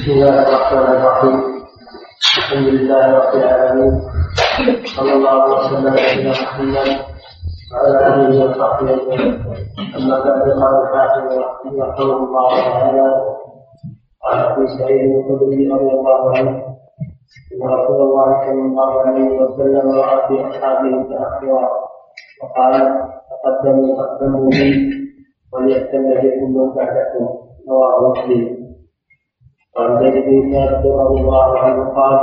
بسم الله الرحمن الرحيم. الحمد لله رب العالمين. صلى الله وسلم على محمد وعلى آله وصحبه أجمعين. أما بعد قال الحاكم رحمه الله تعالى عن أبي سعيد الخدري رضي الله عنه إن رسول الله صلى الله عليه وسلم رأى في أصحابه تاخرا وقال تقدموا تقدموا بي وليأتم بكم من بعدكم. رواه مسلم. وعن زيد بن رضي الله عنه قال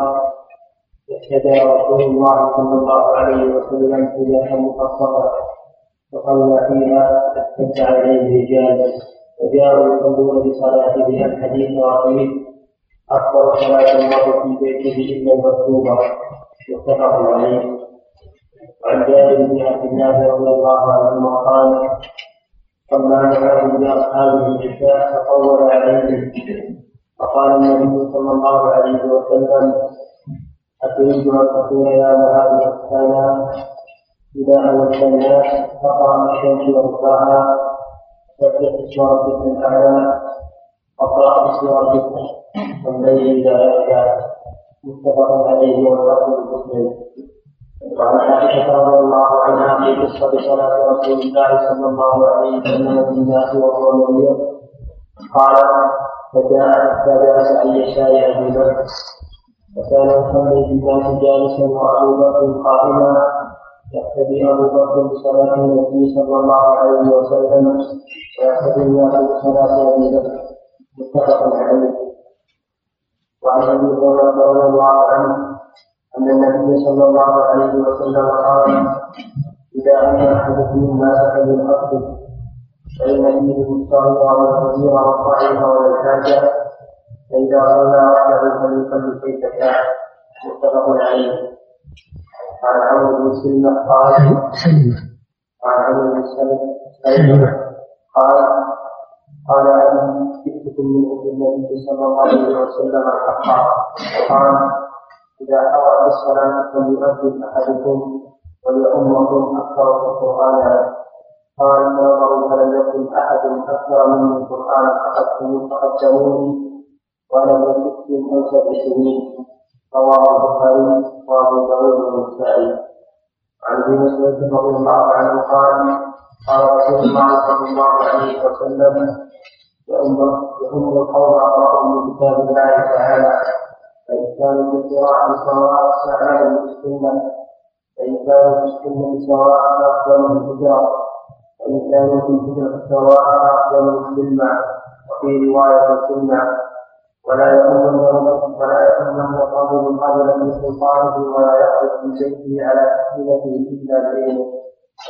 اهتدى رسول الله صلى الله عليه وسلم إلى مقصرة فصلى فيها فاهتد عليه رجال وجاءوا يصلون بصلاته الحديث رقيب أكثر صلاة الله في بيته إلا المكتوبة. متفق عليه. وعن جابر بن عبد الله رضي الله عنهما قال صلى معه من أصحابه العشاء فطول عليه فقال النبي صلى الله عليه وسلم أتريد أن تقول يا معاذ حسانا إذا أولت الناس فقرأ الشمس وضحاها سبح اسم ربك الأعلى وقرأ اسم ربك والليل إذا يغشى متفق عليه واللفظ مسلم وعن عائشة رضي الله عنها في قصة صلاة رسول الله صلى الله عليه وسلم في الناس وهو مريض قال فجاء جلس عن يسار ابي بكر. وكان يصلي بالناس جالسا وابو بكر قائما يقتدي أبو بكر بصلاة النبي صلى الله عليه وسلم ويقتدي الناس بصلاة أبي بكر. متفق عليه. وعن أبي هريرة رضي الله عنه أن النبي صلى الله عليه وسلم قال إذا امن أحدكم الناس فليقتل فإن فيه المضطر والكبير والضعيف والحاجة فإذا صلى وحده فليصلي كيف شاء متفق عليه. عن عمرو بن سلمة قال عن عمرو بن سلمة قال قال أبي جئتكم من عند النبي صلى الله عليه وسلم حقا. قال إذا حضرت الصلاة فليؤذن أحدكم وليؤمكم أكثر القرآن. قال نظروا فلم يكن أحد أكثر مني القرآن فقدموني ولم يكن أو سبع سنين رواه البخاري وأبو داود والنسائي. عن أبي مسعود رضي الله عنه قال قال رسول الله صلى الله عليه وسلم يؤم القوم أقرأهم من كتاب الله تعالى. فإن كانوا في القراءة سواء سألوا بالسنة فإن كانوا في السنة سواء أفضل من الهجرة كانوا في الهجرة سواء أفضل السلمة وفي رواية السلمة ولا يكون ولا يكون الرجل قبل من سلطانه ولا يخرج من بيته على تحميلته إلا بعلمه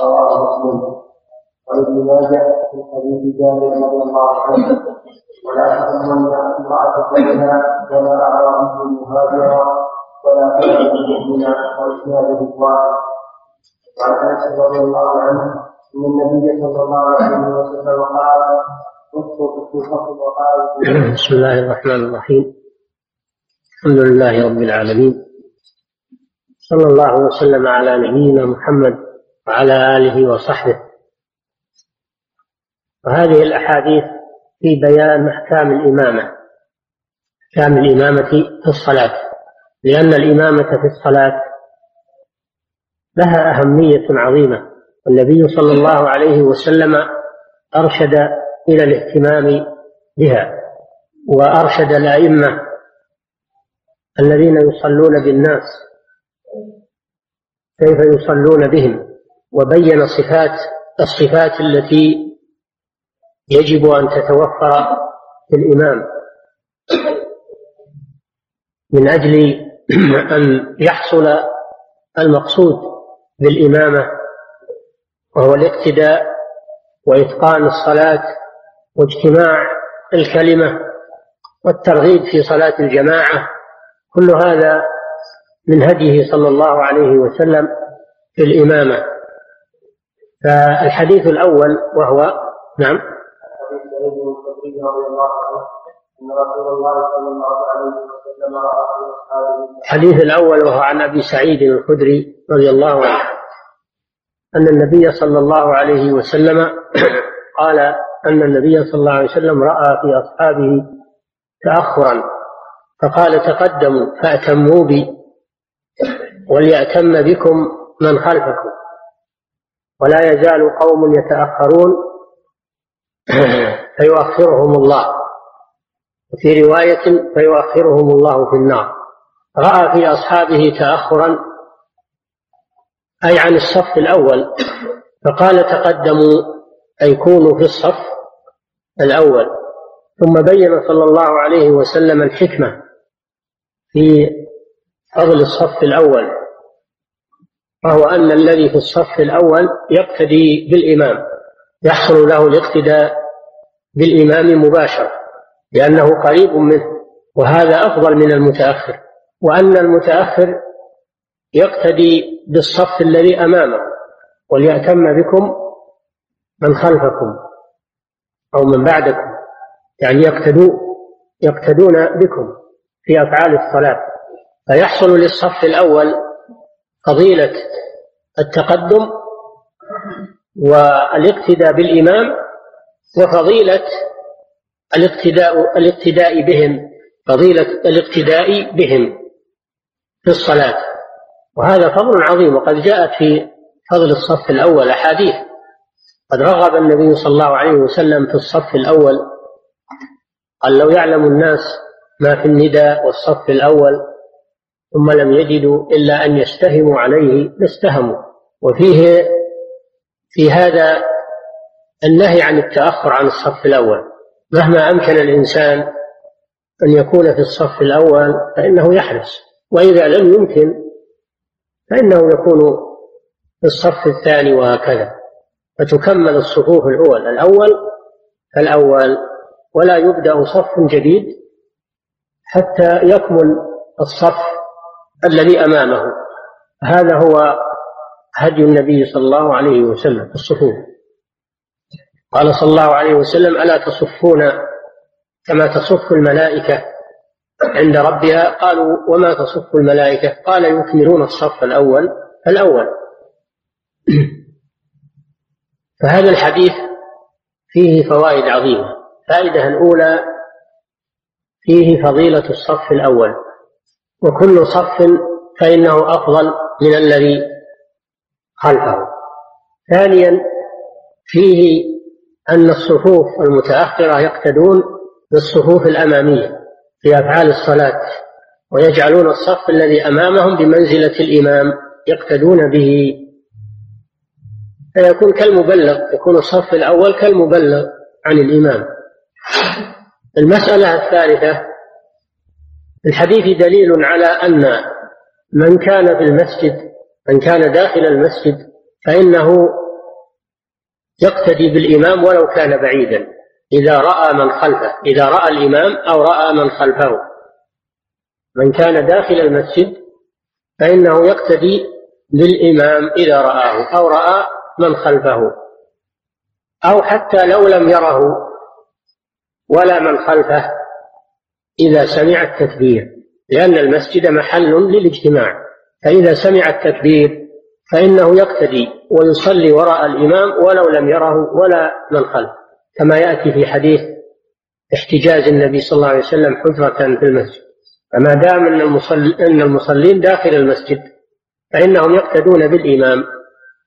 رواه مسلم. وابن ماجه في حديث جابر رضي الله عنه. ولا تؤمن امرأة قبلها ولا أعرابي مهاجرا ولا كافر مؤمنا وإسناد رضوان وعن أنس رضي الله عنه ان النبي صلى الله عليه وسلم قال بسم الله الرحمن الرحيم. الحمد لله رب العالمين. صلى الله وسلم على نبينا محمد وعلى آله وصحبه. وهذه الأحاديث في بيان أحكام الإمامة. أحكام الإمامة في الصلاة. لأن الإمامة في الصلاة لها أهمية عظيمة. والنبي صلى الله عليه وسلم أرشد إلى الاهتمام بها وأرشد الأئمة الذين يصلون بالناس كيف يصلون بهم وبين صفات الصفات التي يجب أن تتوفر في الإمام. من أجل أن يحصل المقصود بالإمامة وهو الاقتداء وإتقان الصلاة واجتماع الكلمة والترغيب في صلاة الجماعة. كل هذا من هديه صلى الله عليه وسلم في الإمامة فالحديث الأول وهو نعم. الحديث الأول وهو عن أبي سعيد الخدري رضي الله عنه. أن النبي صلى الله عليه وسلم قال أن النبي صلى الله عليه وسلم رأى في أصحابه تأخرا فقال تقدموا فأتموا بي وليأتم بكم من خلفكم. ولا يزال قوم يتأخرون فيؤخرهم الله. وفي رواية فيؤخرهم الله في النار. رأى في أصحابه تأخرا أي عن الصف الأول. فقال تقدموا أي كونوا في الصف الأول. ثم بين صلى الله عليه وسلم الحكمة في فضل الصف الأول وهو أن الذي في الصف الأول يقتدي بالإمام يحصل له الاقتداء بالإمام مباشرة لأنه قريب منه وهذا أفضل من المتأخر. وأن المتأخر يقتدي بالصف الذي أمامه وليأتم بكم من خلفكم أو من بعدكم. يعني يقتدوا يقتدون بكم في أفعال الصلاة. فيحصل للصف الأول فضيلة التقدم والاقتداء بالإمام وفضيلة الاقتداء الاقتداء بهم فضيلة الاقتداء بهم في الصلاة. وهذا فضل عظيم وقد جاءت في فضل الصف الأول أحاديث. قد رغب النبي صلى الله عليه وسلم في الصف الأول قال لو يعلم الناس ما في النداء والصف الأول ثم لم يجدوا إلا أن يستهموا عليه لاستهموا. وفيه في هذا النهي عن التأخر عن الصف الأول. مهما أمكن الإنسان أن يكون في الصف الأول فإنه يحرص وإذا لم يمكن فإنه يكون في الصف الثاني وهكذا. فتكمل الصفوف الأول الأول فالأول ولا يبدأ صف جديد حتى يكمل الصف الذي أمامه. هذا هو هدي النبي صلى الله عليه وسلم في الصفوف. قال صلى الله عليه وسلم ألا تصفون كما تصف الملائكة؟ عند ربها قالوا وما تصف الملائكة؟ قال يكملون الصف الأول الأول. فهذا الحديث فيه فوائد عظيمة. الفائدة الأولى فيه فضيلة الصف الأول. وكل صف فإنه أفضل من الذي خلفه. ثانيا فيه أن الصفوف المتأخرة يقتدون بالصفوف الأمامية. في أفعال الصلاة ويجعلون الصف الذي أمامهم بمنزلة الإمام يقتدون به. فيكون كالمبلغ يكون الصف الأول كالمبلغ عن الإمام. المسألة الثالثة الحديث دليل على أن من كان في المسجد من كان داخل المسجد فإنه يقتدي بالإمام ولو كان بعيدا. إذا رأى من خلفه إذا رأى الإمام أو رأى من خلفه. من كان داخل المسجد فإنه يقتدي بالإمام إذا رآه أو رأى من خلفه. أو حتى لو لم يره ولا من خلفه إذا سمع التكبير لأن المسجد محل للاجتماع. فإذا سمع التكبير فإنه يقتدي ويصلي وراء الإمام ولو لم يره ولا من خلفه. كما يأتي في حديث احتجاز النبي صلى الله عليه وسلم حجرة في المسجد. فما دام أن, المصل... أن المصلين داخل المسجد فإنهم يقتدون بالإمام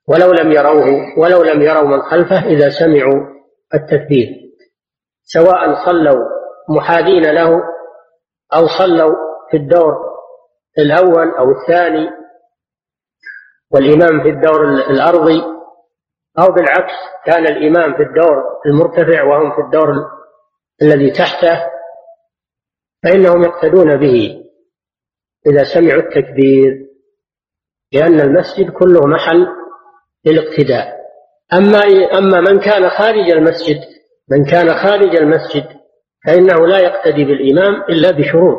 ولو لم يروه ولو لم يروا من خلفه إذا سمعوا التكبير. سواء صلوا محاذين له أو صلوا في الدور الأول أو الثاني والإمام في الدور الأرضي أو بالعكس كان الإمام في الدور المرتفع وهم في الدور الذي تحته فإنهم يقتدون به إذا سمعوا التكبير لأن المسجد كله محل للاقتداء. أما أما من كان خارج المسجد من كان خارج المسجد فإنه لا يقتدي بالإمام إلا بشروط.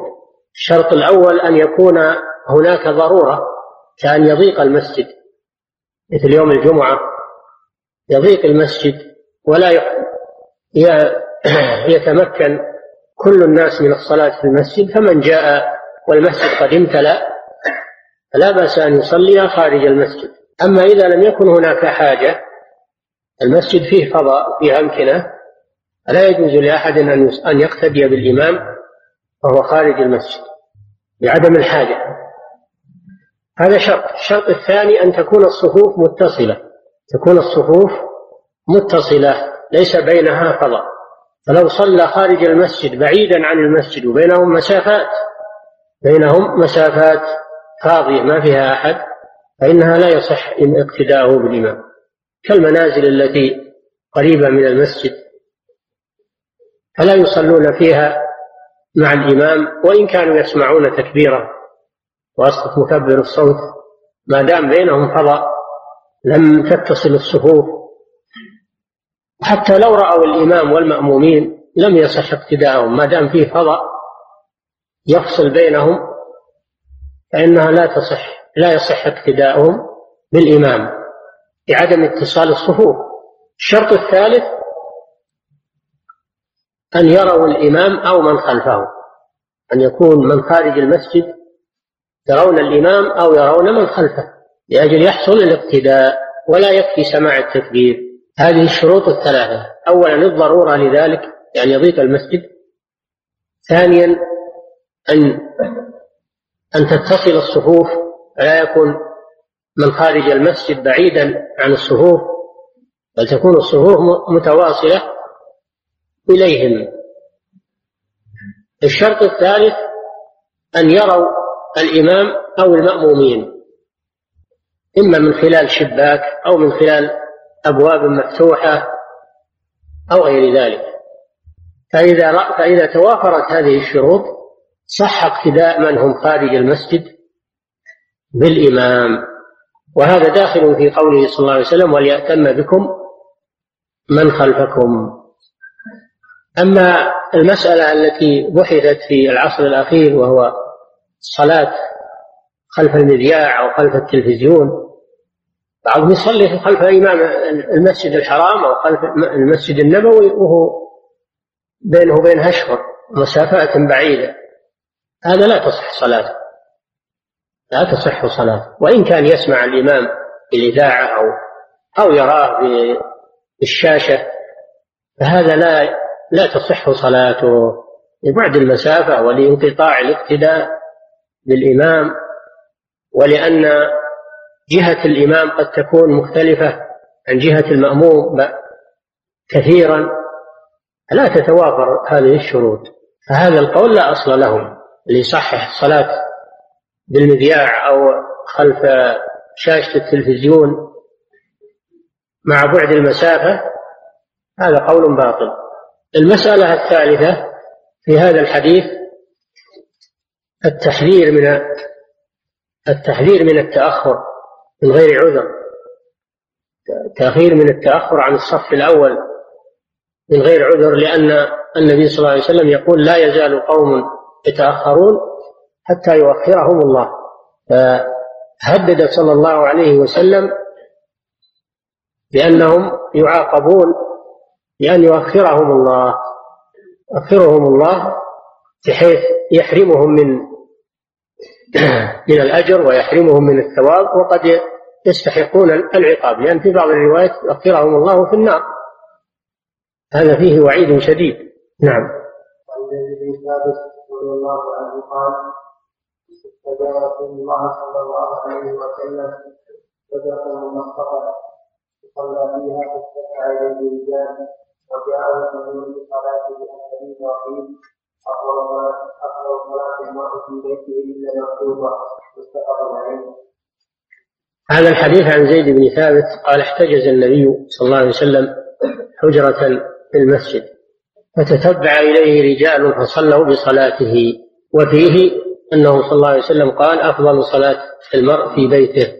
الشرط الأول أن يكون هناك ضرورة كأن يضيق المسجد مثل يوم الجمعة. يضيق المسجد ولا يتمكن كل الناس من الصلاة في المسجد فمن جاء والمسجد قد امتلأ فلا بأس أن يصلي خارج المسجد. أما إذا لم يكن هناك حاجة المسجد فيه فضاء فيه أمكنة فلا يجوز لأحد أن يقتدي بالإمام وهو خارج المسجد بعدم الحاجة. هذا شرط. الشرط الثاني أن تكون الصفوف متصلة. تكون الصفوف متصلة ليس بينها فضاء فلو صلى خارج المسجد بعيدا عن المسجد وبينهم مسافات بينهم مسافات فاضية ما فيها أحد فإنها لا يصح اقتداؤه بالإمام. كالمنازل التي قريبة من المسجد فلا يصلون فيها مع الإمام وإن كانوا يسمعون تكبيره وأصوات مكبر الصوت ما دام بينهم فضاء لم تتصل الصفوف. حتى لو رأوا الإمام والمأمومين لم يصح اقتداءهم ما دام فيه فضاء يفصل بينهم فإنها لا تصح لا يصح اقتداؤهم بالإمام بعدم اتصال الصفوف. الشرط الثالث أن يروا الإمام أو من خلفه أن يكون من خارج المسجد يرون الإمام أو يرون من خلفه. لأجل يحصل الاقتداء ولا يكفي سماع التكبير. هذه الشروط الثلاثة. أولا الضرورة لذلك يعني يضيق المسجد. ثانيا أن أن تتصل الصفوف. فلا يكون من خارج المسجد بعيدا عن الصفوف بل تكون الصفوف متواصلة إليهم. الشرط الثالث أن يروا الإمام أو المأمومين. إما من خلال شباك أو من خلال أبواب مفتوحة أو غير ذلك. فإذا فإذا توافرت هذه الشروط صح اقتداء من هم خارج المسجد بالإمام. وهذا داخل في قوله صلى الله عليه وسلم وليأتم بكم من خلفكم. أما المسألة التي بحثت في العصر الأخير وهو الصلاة خلف المذياع أو خلف التلفزيون. بعضهم يصلي خلف إمام المسجد الحرام أو خلف المسجد النبوي وهو بينه وبينها أشهر مسافات بعيدة. هذا لا تصح صلاته. لا تصح صلاته. وإن كان يسمع الإمام بالإذاعة أو أو يراه بالشاشة فهذا لا لا تصح صلاته. لبعد المسافة ولانقطاع الاقتداء بالإمام ولأن جهة الإمام قد تكون مختلفة عن جهة المأموم كثيرا لا تتوافر هذه الشروط. فهذا القول لا أصل له ليصحح الصلاة بالمذياع أو خلف شاشة التلفزيون مع بعد المسافة هذا قول باطل. المسألة الثالثة في هذا الحديث التحذير من التحذير من التأخر من غير عذر. تأخير من التأخر عن الصف الأول من غير عذر لأن النبي صلى الله عليه وسلم يقول لا يزال قوم يتأخرون حتى يؤخرهم الله. فهدد صلى الله عليه وسلم بأنهم يعاقبون بأن يؤخرهم الله يؤخرهم الله بحيث يحرمهم من من الأجر ويحرمهم من الثواب وقد يستحقون العقاب لأن في بعض الروايات يؤخرهم الله في النار. هذا فيه وعيد شديد. نعم. رضي الله عنه قال استجاب رسول الله صلى الله عليه وسلم صدقه المصطفى صلى فيها فاستدعى اليه رجال وجاء رجل بصلاته النبي وقيل أفضل صلاة أفضل صلاة المرء في بيته إلا. هذا الحديث عن زيد بن ثابت قال احتجز النبي صلى الله عليه وسلم حجرة في المسجد فتتبع إليه رجال فصلوا بصلاته وفيه أنه صلى الله عليه وسلم قال أفضل صلاة المرء في بيته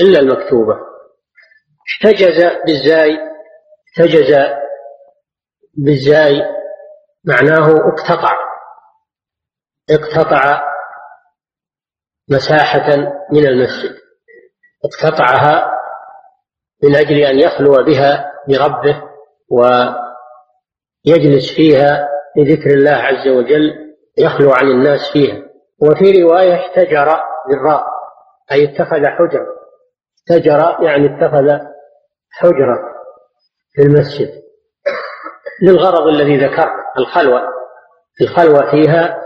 إلا المكتوبة احتجز بالزاي احتجز بالزاي معناه اقتطع. اقتطع مساحة من المسجد. اقتطعها من أجل أن يخلو بها بربه ويجلس فيها لذكر الله عز وجل يخلو عن الناس فيها. وفي رواية احتجر بالراء أي اتخذ حجرة احتجر يعني اتخذ حجرة في المسجد. للغرض الذي ذكر الخلوة. الخلوة فيها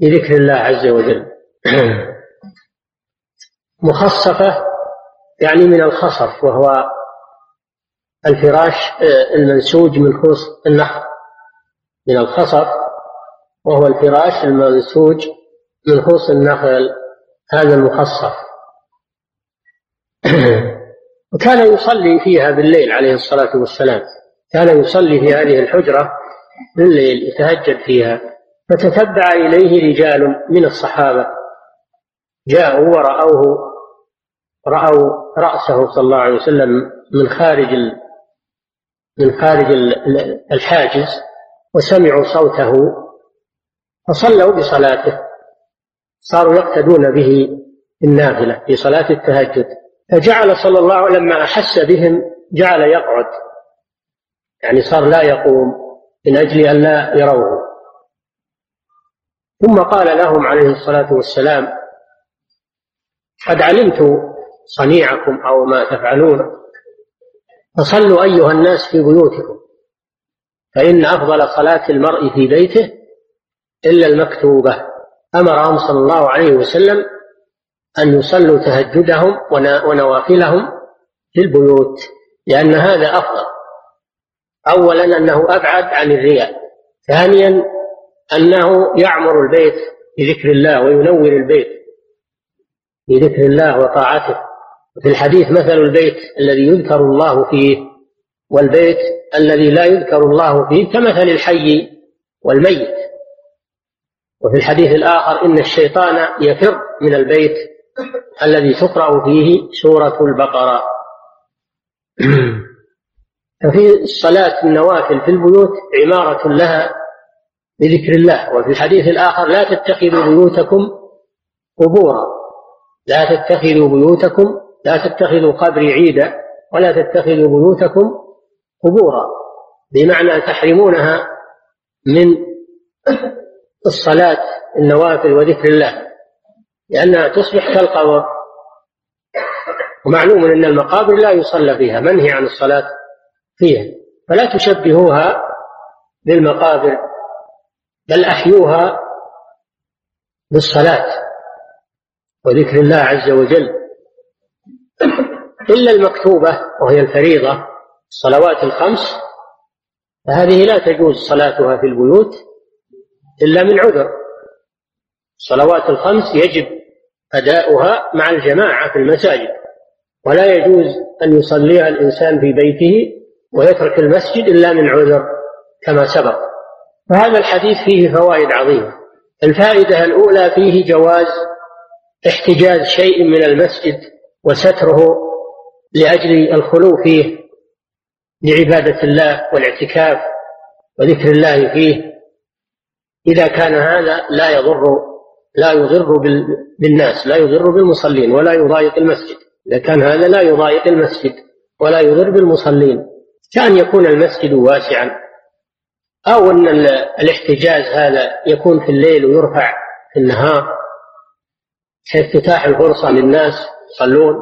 بذكر الله عز وجل. مخصفة يعني من الخصف وهو الفراش آه، المنسوج من خوص النخل من الخصف وهو الفراش المنسوج من خوص النخل هذا المخصف. وكان يصلي فيها بالليل عليه الصلاة والسلام. كان يصلي في هذه الحجرة بالليل يتهجد فيها. فتتبع إليه رجال من الصحابة. جاءوا ورأوه رأوا رأسه صلى الله عليه وسلم من خارج من خارج الحاجز وسمعوا صوته فصلوا بصلاته. صاروا يقتدون به النافلة في صلاة التهجد. فجعل صلى الله لما أحس بهم جعل يقعد. يعني صار لا يقوم من أجل أن لا يروه. ثم قال لهم عليه الصلاة والسلام قد علمت صنيعكم أو ما تفعلون فصلوا أيها الناس في بيوتكم فإن أفضل صلاة المرء في بيته إلا المكتوبة. أمرهم صلى الله عليه وسلم أن يصلوا تهجدهم ونوافلهم في البيوت لأن هذا أفضل. أولا أنه أبعد عن الرياء. ثانيا أنه يعمر البيت بذكر الله وينور البيت بذكر الله وطاعته. في الحديث مثل البيت الذي يذكر الله فيه والبيت الذي لا يذكر الله فيه كمثل الحي والميت. وفي الحديث الآخر إن الشيطان يفر من البيت الذي تقرأ فيه سورة البقرة. ففي الصلاة النوافل في البيوت عمارة لها بذكر الله وفي الحديث الآخر لا تتخذوا بيوتكم قبورا لا تتخذوا بيوتكم لا تتخذوا قبري عيدا ولا تتخذوا بيوتكم قبورا بمعنى تحرمونها من الصلاة النوافل وذكر الله لأنها تصبح كالقبر ومعلوم أن المقابر لا يصلى فيها منهي عن الصلاة. فيها. فلا تشبهوها بالمقابر بل أحيوها بالصلاة وذكر الله عز وجل. إلا المكتوبة وهي الفريضة الصلوات الخمس فهذه لا تجوز صلاتها في البيوت إلا من عذر. الصلوات الخمس يجب أداؤها مع الجماعة في المساجد ولا يجوز أن يصليها الإنسان في بيته ويترك المسجد إلا من عذر كما سبق. فهذا الحديث فيه فوائد عظيمة. الفائدة الأولى فيه جواز احتجاز شيء من المسجد وستره لأجل الخلو فيه لعبادة الله والاعتكاف وذكر الله فيه. إذا كان هذا لا يضر لا يضر بالناس لا يضر بالمصلين ولا يضايق المسجد. إذا كان هذا لا يضايق المسجد ولا يضر بالمصلين. كان يكون المسجد واسعا أو أن الاحتجاز هذا يكون في الليل ويرفع في النهار كافتتاح الفرصة للناس يصلون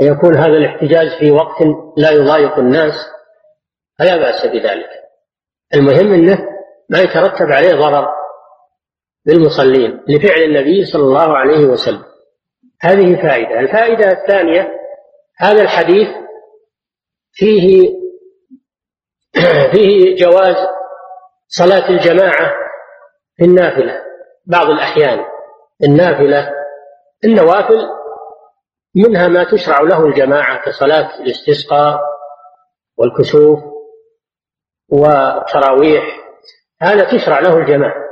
ويكون هذا الاحتجاج في وقت لا يضايق الناس فلا بأس بذلك. المهم أنه ما يترتب عليه ضرر للمصلين لفعل النبي صلى الله عليه وسلم. هذه فائدة. الفائدة الثانية هذا الحديث فيه فيه جواز صلاة الجماعة في النافلة بعض الأحيان. النافلة النوافل منها ما تشرع له الجماعة كصلاة الاستسقاء والكسوف والتراويح هذا تشرع له الجماعة.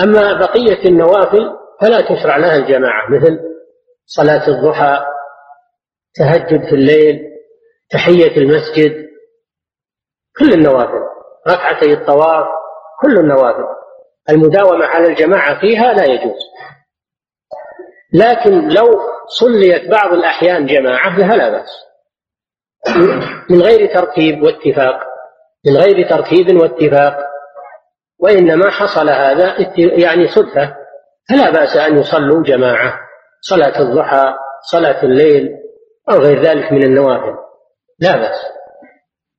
أما بقية النوافل فلا تشرع لها الجماعة مثل صلاة الضحى تهجد في الليل تحية المسجد كل النوافل ركعتي الطواف كل النوافل. المداومة على الجماعة فيها لا يجوز. لكن لو صليت بعض الأحيان جماعة فلا لا بأس. من غير ترتيب واتفاق من غير ترتيب واتفاق. وإنما حصل هذا يعني صدفة. فلا بأس أن يصلوا جماعة صلاة الضحى صلاة الليل أو غير ذلك من النوافل. لا بأس.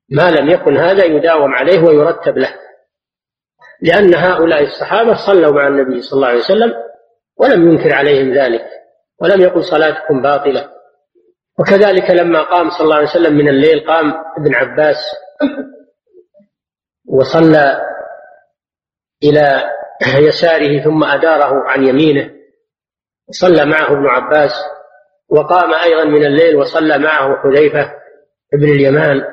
ما لم يكن هذا يداوم عليه ويرتب له. لأن هؤلاء الصحابة صلوا مع النبي صلى الله عليه وسلم ولم ينكر عليهم ذلك ولم يقل صلاتكم باطلة. وكذلك لما قام صلى الله عليه وسلم من الليل قام ابن عباس وصلى إلى يساره ثم أداره عن يمينه صلى معه ابن عباس وقام أيضا من الليل وصلى معه حذيفة بن اليمان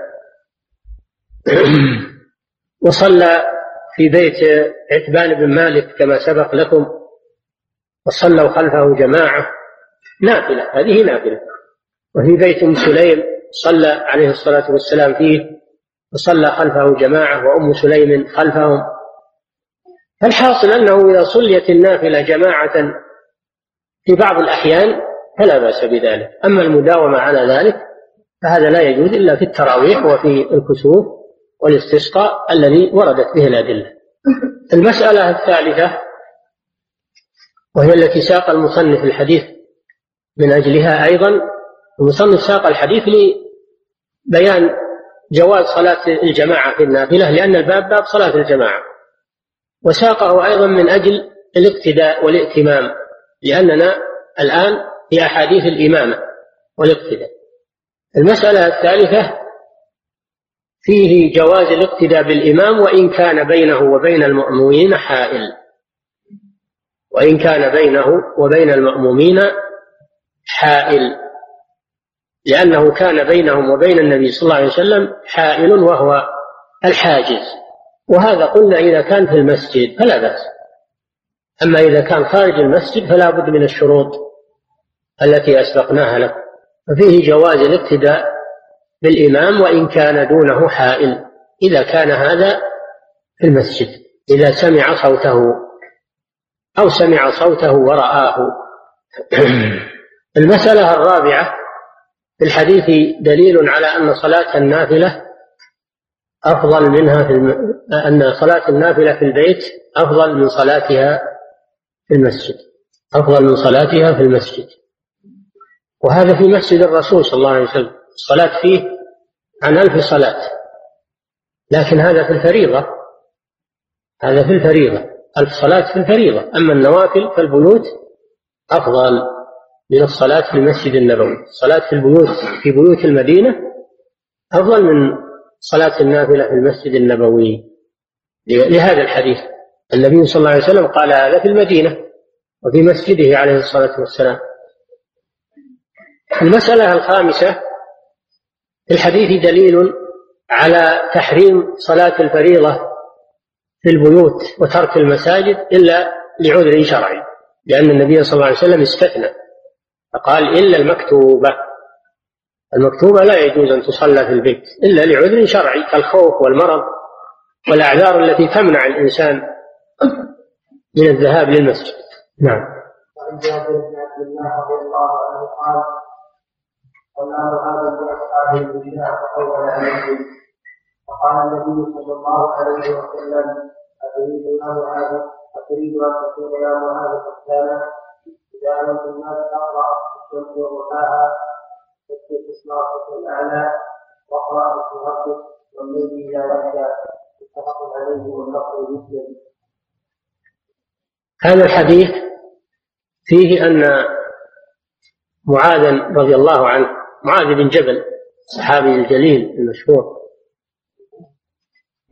وصلى في بيت عتبان بن مالك كما سبق لكم وصلوا خلفه جماعة. نافلة هذه نافلة. وفي بيت أم سليم صلى عليه الصلاة والسلام فيه وصلى خلفه جماعة وأم سليم خلفهم. الحاصل أنه إذا صليت النافلة جماعة في بعض الأحيان فلا بأس بذلك. أما المداومة على ذلك فهذا لا يجوز إلا في التراويح وفي الكسوف. والاستسقاء الذي وردت به الأدلة. المسألة الثالثة وهي التي ساق المصنف الحديث من أجلها أيضا. المصنف ساق الحديث لبيان جواز صلاة الجماعة في النافلة لأن الباب باب صلاة الجماعة. وساقه أيضا من أجل الاقتداء والائتمام لأننا الآن في أحاديث الإمامة والاقتداء. المسألة الثالثة فيه جواز الاقتداء بالإمام وإن كان بينه وبين المأمومين حائل. وإن كان بينه وبين المأمومين حائل. لأنه كان بينهم وبين النبي صلى الله عليه وسلم حائل وهو الحاجز. وهذا قلنا إذا كان في المسجد فلا بأس. أما إذا كان خارج المسجد فلا بد من الشروط التي أسبقناها لكم ففيه جواز الاقتداء بالإمام وإن كان دونه حائل. إذا كان هذا في المسجد إذا سمع صوته أو سمع صوته ورآه. المسألة الرابعة في الحديث دليل على أن صلاة النافلة أفضل منها في الم... أن صلاة النافلة في البيت أفضل من صلاتها في المسجد. أفضل من صلاتها في المسجد. وهذا في مسجد الرسول صلى الله عليه وسلم. الصلاة فيه عن ألف صلاة. لكن هذا في الفريضة. هذا في الفريضة. ألف صلاة في الفريضة. أما النوافل فالبيوت أفضل من الصلاة في المسجد النبوي. الصلاة في البيوت في بيوت المدينة أفضل من صلاة النافلة في المسجد النبوي. لهذا الحديث النبي صلى الله عليه وسلم قال هذا في المدينة وفي مسجده عليه الصلاة والسلام. المسألة الخامسة في الحديث دليل على تحريم صلاة الفريضة في البيوت وترك المساجد إلا لعذر شرعي لأن النبي صلى الله عليه وسلم استثنى فقال إلا المكتوبة. المكتوبة لا يجوز أن تصلى في البيت إلا لعذر شرعي كالخوف والمرض والأعذار التي تمنع الإنسان من الذهاب للمسجد. نعم. وعن جابر بن عبد الله رضي الله عنه قال قلنا هذا لاصحابه بالله فطول عليهم فقال النبي صلى الله عليه وسلم أتريد يا معاذ أتريد أن تكون يا معاذ فتانا إذا لم الناس تقرأ الشمس وضحاها تكفي اسم ربك الأعلى واقرأ باسم ربك والليل إذا يغشى متفق عليه واللفظ مسلم هذا الحديث فيه أن معاذا رضي الله عنه معاذ بن جبل الصحابي الجليل المشهور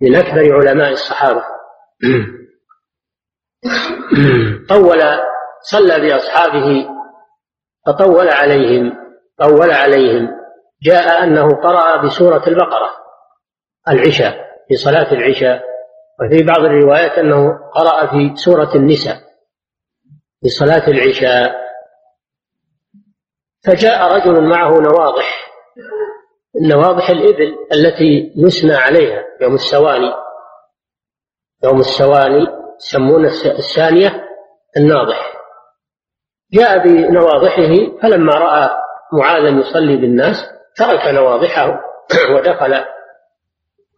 من أكبر علماء الصحابة. طول صلى بأصحابه فطول عليهم طول عليهم. جاء أنه قرأ بسورة البقرة العشاء في صلاة العشاء. وفي بعض الروايات أنه قرأ في سورة النساء في صلاة العشاء. فجاء رجل معه نواضح. نواضح الإبل التي يسنى عليها يوم السواني. يوم السواني يسمون الثانية الناضح. جاء بنواضحه فلما رأى معاذا يصلي بالناس ترك نواضحه ودخل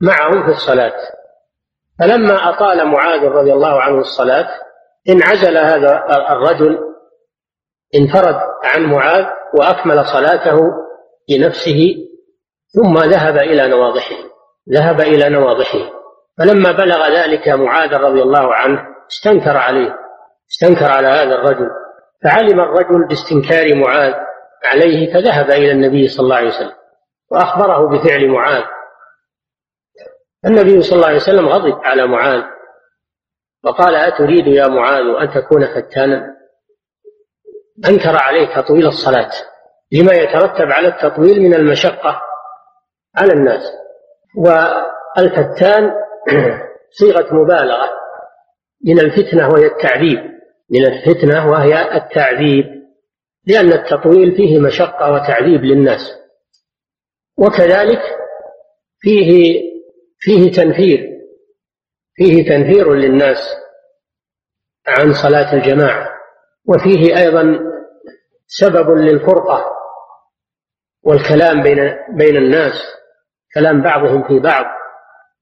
معهم في الصلاة. فلما أطال معاذ رضي الله عنه الصلاة انعزل هذا الرجل انفرد عن معاذ وأكمل صلاته بنفسه ثم ذهب إلى نواضحه ذهب إلى نواضحه. فلما بلغ ذلك معاذ رضي الله عنه استنكر عليه استنكر على هذا الرجل فعلم الرجل باستنكار معاذ عليه فذهب إلى النبي صلى الله عليه وسلم وأخبره بفعل معاذ. النبي صلى الله عليه وسلم غضب على معاذ وقال أتريد يا معاذ أن تكون فتانا؟ أنكر عليه تطويل الصلاة لما يترتب على التطويل من المشقة على الناس. والفتان صيغة مبالغة من الفتنة وهي التعذيب. من الفتنة وهي التعذيب لأن التطويل فيه مشقة وتعذيب للناس. وكذلك فيه فيه تنفير فيه تنفير للناس عن صلاة الجماعة. وفيه أيضا سبب للفرقة والكلام بين بين الناس كلام بعضهم في بعض.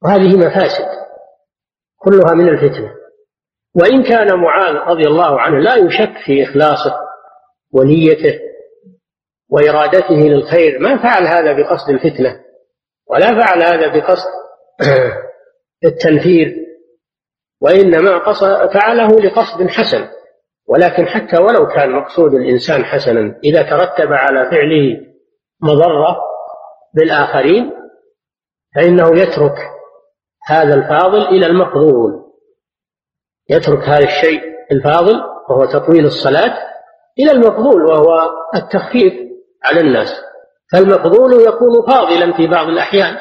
وهذه مفاسد كلها من الفتنة. وإن كان معاذ رضي الله عنه لا يشك في إخلاصه ونيته وإرادته للخير ما فعل هذا بقصد الفتنة ولا فعل هذا بقصد التنفير وإنما فعله لقصد حسن. ولكن حتى ولو كان مقصود الإنسان حسنا إذا ترتب على فعله مضرة بالآخرين فإنه يترك هذا الفاضل إلى المفضول يترك هذا الشيء الفاضل وهو تطويل الصلاة إلى المفضول وهو التخفيف على الناس. فالمفضول يكون فاضلا في بعض الأحيان.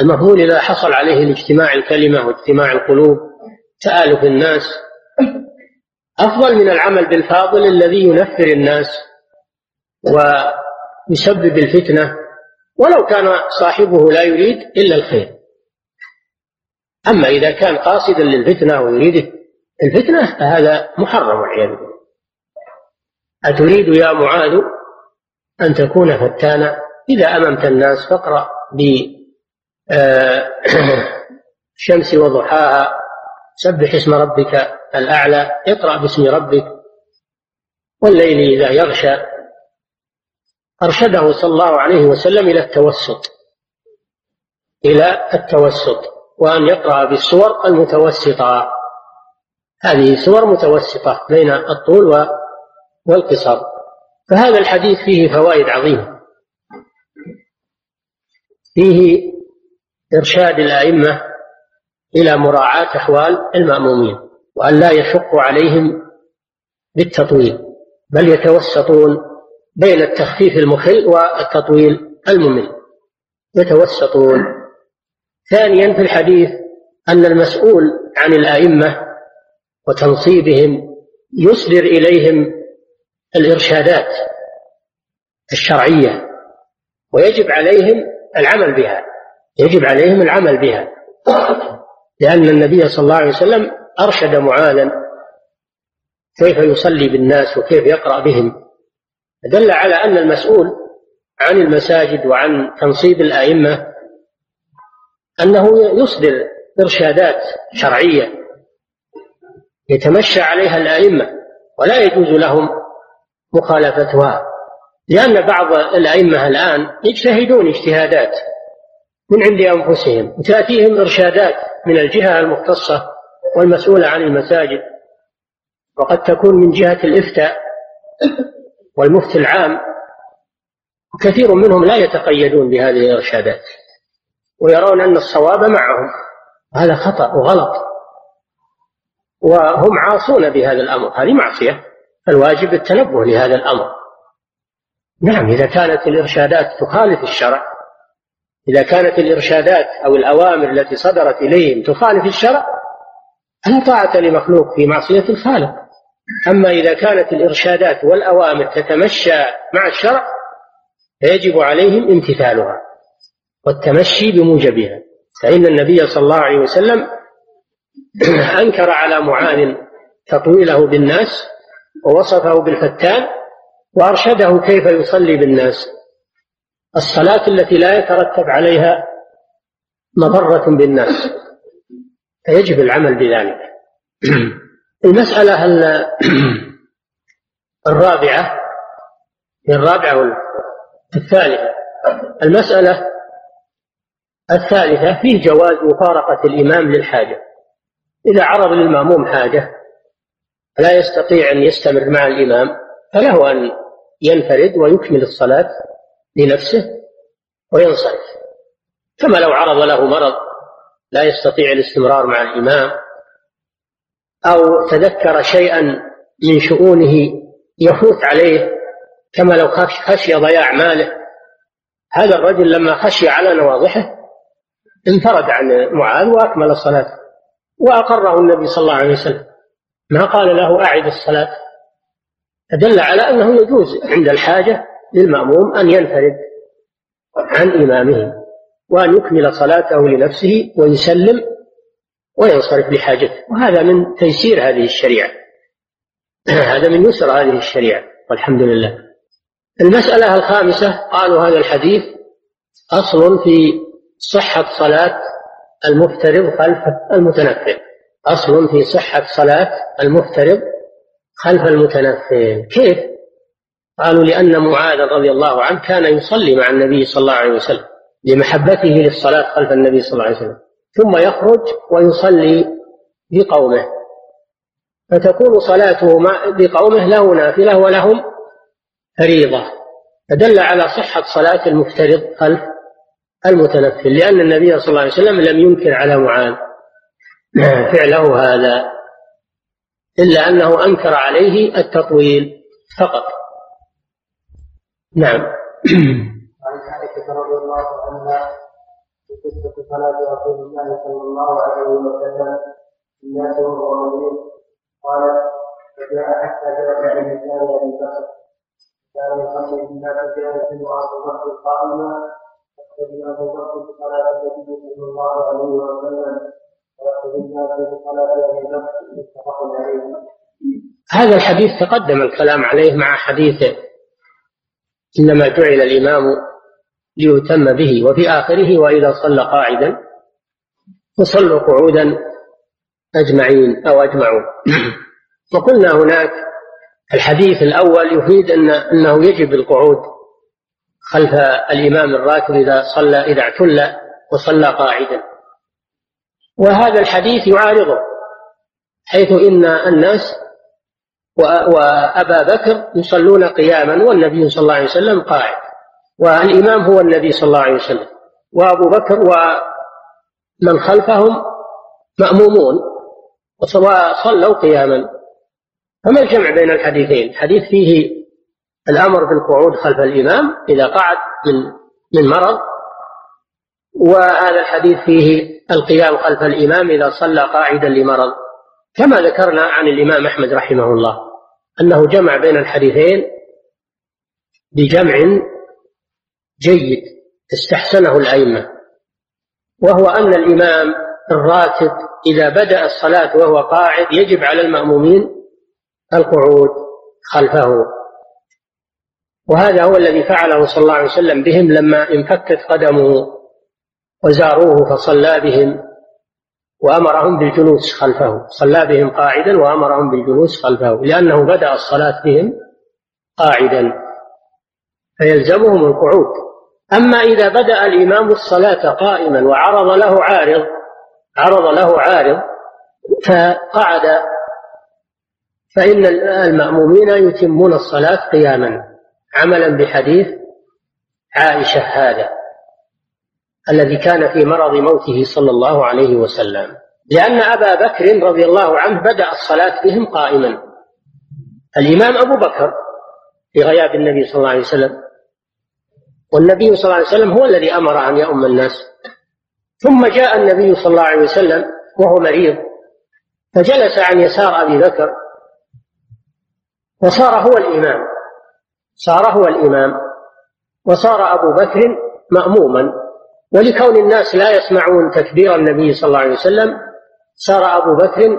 المفضول إذا حصل عليه الاجتماع الكلمة واجتماع القلوب تآلف الناس أفضل من العمل بالفاضل الذي ينفر الناس ويسبب الفتنة ولو كان صاحبه لا يريد إلا الخير. أما إذا كان قاصدا للفتنة ويريد الفتنة فهذا محرم والعياذ بالله. أتريد يا معاذ أن تكون فتانا؟ إذا أممت الناس فاقرأ بشمس وضحاها سبح اسم ربك الأعلى اقرأ باسم ربك والليل إذا يغشى. أرشده صلى الله عليه وسلم إلى التوسط إلى التوسط وأن يقرأ بالسور المتوسطة. هذه سور متوسطة بين الطول والقصر. فهذا الحديث فيه فوائد عظيمة. فيه إرشاد الأئمة إلى مراعاة أحوال المأمومين وأن لا يشق عليهم بالتطويل بل يتوسطون بين التخفيف المخل والتطويل الممل. يتوسطون. ثانيا في الحديث أن المسؤول عن الأئمة وتنصيبهم يصدر إليهم الإرشادات الشرعية ويجب عليهم العمل بها يجب عليهم العمل بها. لأن النبي صلى الله عليه وسلم أرشد معاذا كيف يصلي بالناس وكيف يقرأ بهم. دل على أن المسؤول عن المساجد وعن تنصيب الأئمة أنه يصدر إرشادات شرعية يتمشى عليها الأئمة ولا يجوز لهم مخالفتها لأن بعض الأئمة الآن يجتهدون اجتهادات من عند أنفسهم وتأتيهم إرشادات من الجهة المختصة والمسؤولة عن المساجد. وقد تكون من جهة الإفتاء والمفتي العام وكثير منهم لا يتقيدون بهذه الإرشادات ويرون أن الصواب معهم. هذا خطأ وغلط. وهم عاصون بهذا الأمر. هذه معصية الواجب التنبه لهذا الأمر. نعم إذا كانت الإرشادات تخالف الشرع إذا كانت الإرشادات أو الأوامر التي صدرت إليهم تخالف الشرع فلا طاعة لمخلوق في معصية الخالق. أما إذا كانت الإرشادات والأوامر تتمشى مع الشرع فيجب عليهم امتثالها والتمشي بموجبها. فإن النبي صلى الله عليه وسلم أنكر على معاذ تطويله بالناس ووصفه بالفتان وأرشده كيف يصلي بالناس. الصلاة التي لا يترتب عليها مضرة بالناس. فيجب العمل بذلك. المسألة الرابعة الرابعة الثالثة المسألة الثالثة فيه جواز مفارقة الإمام للحاجة. إذا عرض للمأموم حاجة لا يستطيع أن يستمر مع الإمام فله أن ينفرد ويكمل الصلاة لنفسه وينصرف. كما لو عرض له مرض لا يستطيع الاستمرار مع الإمام أو تذكر شيئا من شؤونه يفوت عليه كما لو خشي ضياع ماله هذا الرجل لما خشي على نواضحه انفرد عن معاذ وأكمل الصلاة وأقره النبي صلى الله عليه وسلم. ما قال له أعد الصلاة؟ فدل على أنه يجوز عند الحاجة للمأموم أن ينفرد عن إمامه وأن يكمل صلاته لنفسه ويسلم وينصرف لحاجته وهذا من تيسير هذه الشريعة. هذا من يسر هذه الشريعة والحمد لله. المسألة الخامسة قالوا هذا الحديث أصل في صحة صلاة المفترض خلف المتنفل. أصل في صحة صلاة المفترض خلف المتنفل. كيف؟ قالوا لأن معاذ رضي الله عنه كان يصلي مع النبي صلى الله عليه وسلم لمحبته للصلاة خلف النبي صلى الله عليه وسلم. ثم يخرج ويصلي بقومه. فتكون صلاته بقومه له نافلة ولهم فريضة. فدل على صحة صلاة المفترض خلف المتنفل لأن النبي صلى الله عليه وسلم لم ينكر على معاذ. فعله هذا. إلا أنه أنكر عليه التطويل فقط. نعم. عن عائشة رضي الله عنها في قصة صلاة رسول الله صلى الله عليه وسلم الناس وهو مريض قالت فجاء حتى جلس بلسان أبي بكر. كان يصلي بالناس جالسا وأبو بكر قائما يقتدي أبو بكر بصلاه النبي صلى الله عليه وسلم ويقتدي الناس بصلاه أبي بكر متفق عليه. هذا الحديث تقدم الكلام عليه مع حديث إنما جعل الإمام ليتم به وفي آخره وإذا صلى قاعدا فصلوا قعودا أجمعين أو اجمعون وقلنا هناك الحديث الأول يفيد ان أنه يجب القعود خلف الإمام الراتب إذا صلى إذا اعتل وصلى قاعدا. وهذا الحديث يعارضه حيث إن الناس وأبا بكر يصلون قياما والنبي صلى الله عليه وسلم قاعد. والإمام هو النبي صلى الله عليه وسلم. وأبو بكر ومن خلفهم مأمومون وصلوا قياما. فما الجمع بين الحديثين؟ الحديث فيه الأمر بالقعود خلف الإمام إذا قعد من من مرض وهذا الحديث فيه القيام خلف الإمام إذا صلى قاعدا لمرض. كما ذكرنا عن الإمام أحمد رحمه الله. أنه جمع بين الحديثين بجمع جيد استحسنه الأئمة وهو أن الإمام الراتب إذا بدأ الصلاة وهو قاعد يجب على المأمومين القعود خلفه. وهذا هو الذي فعله صلى الله عليه وسلم بهم لما انفكت قدمه وزاروه فصلى بهم. وأمرهم بالجلوس خلفه. صلى بهم قاعدا وأمرهم بالجلوس خلفه لأنه بدأ الصلاة بهم قاعدا فيلزمهم القعود. أما إذا بدأ الإمام الصلاة قائما وعرض له عارض عرض له عارض فقعد فإن المأمومين يتمون الصلاة قياما عملا بحديث عائشة هذا. الذي كان في مرض موته صلى الله عليه وسلم. لأن أبا بكر رضي الله عنه بدأ الصلاة بهم قائما. الإمام أبو بكر في غياب النبي صلى الله عليه وسلم. والنبي صلى الله عليه وسلم هو الذي أمر أن يؤم الناس. ثم جاء النبي صلى الله عليه وسلم وهو مريض. فجلس عن يسار أبي بكر. وصار هو الإمام. صار هو الإمام. وصار أبو بكر مأموما. ولكون الناس لا يسمعون تكبير النبي صلى الله عليه وسلم صار أبو بكر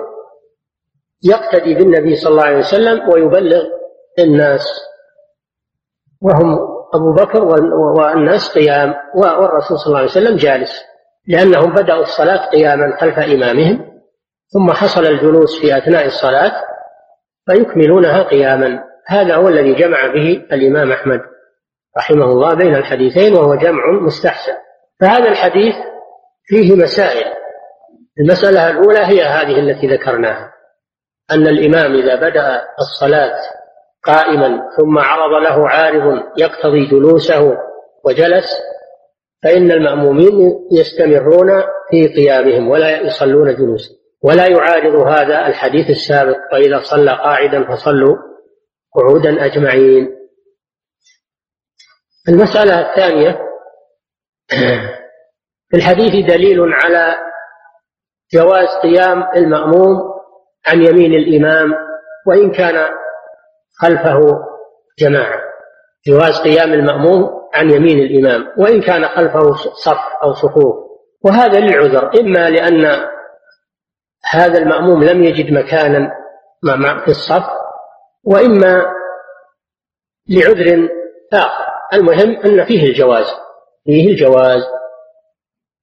يقتدي بالنبي صلى الله عليه وسلم ويبلغ الناس. وهم أبو بكر والناس قيام والرسول صلى الله عليه وسلم جالس لأنهم بدأوا الصلاة قياما خلف إمامهم ثم حصل الجلوس في أثناء الصلاة فيكملونها قياما. هذا هو الذي جمع به الإمام أحمد رحمه الله بين الحديثين وهو جمع مستحسن. فهذا الحديث فيه مسائل. المسألة الأولى هي هذه التي ذكرناها أن الإمام إذا بدأ الصلاة قائما ثم عرض له عارض يقتضي جلوسه وجلس فإن المأمومين يستمرون في قيامهم ولا يصلون جلوسا ولا يعارض هذا الحديث السابق وإذا صلى قاعدا فصلوا قعودا أجمعين. المسألة الثانية في الحديث دليل على جواز قيام المأموم عن يمين الإمام وإن كان خلفه جماعة. جواز قيام المأموم عن يمين الإمام وإن كان خلفه صف أو صفوف. وهذا للعذر إما لأن هذا المأموم لم يجد مكانا في الصف وإما لعذر آخر. المهم أن فيه الجواز. فيه الجواز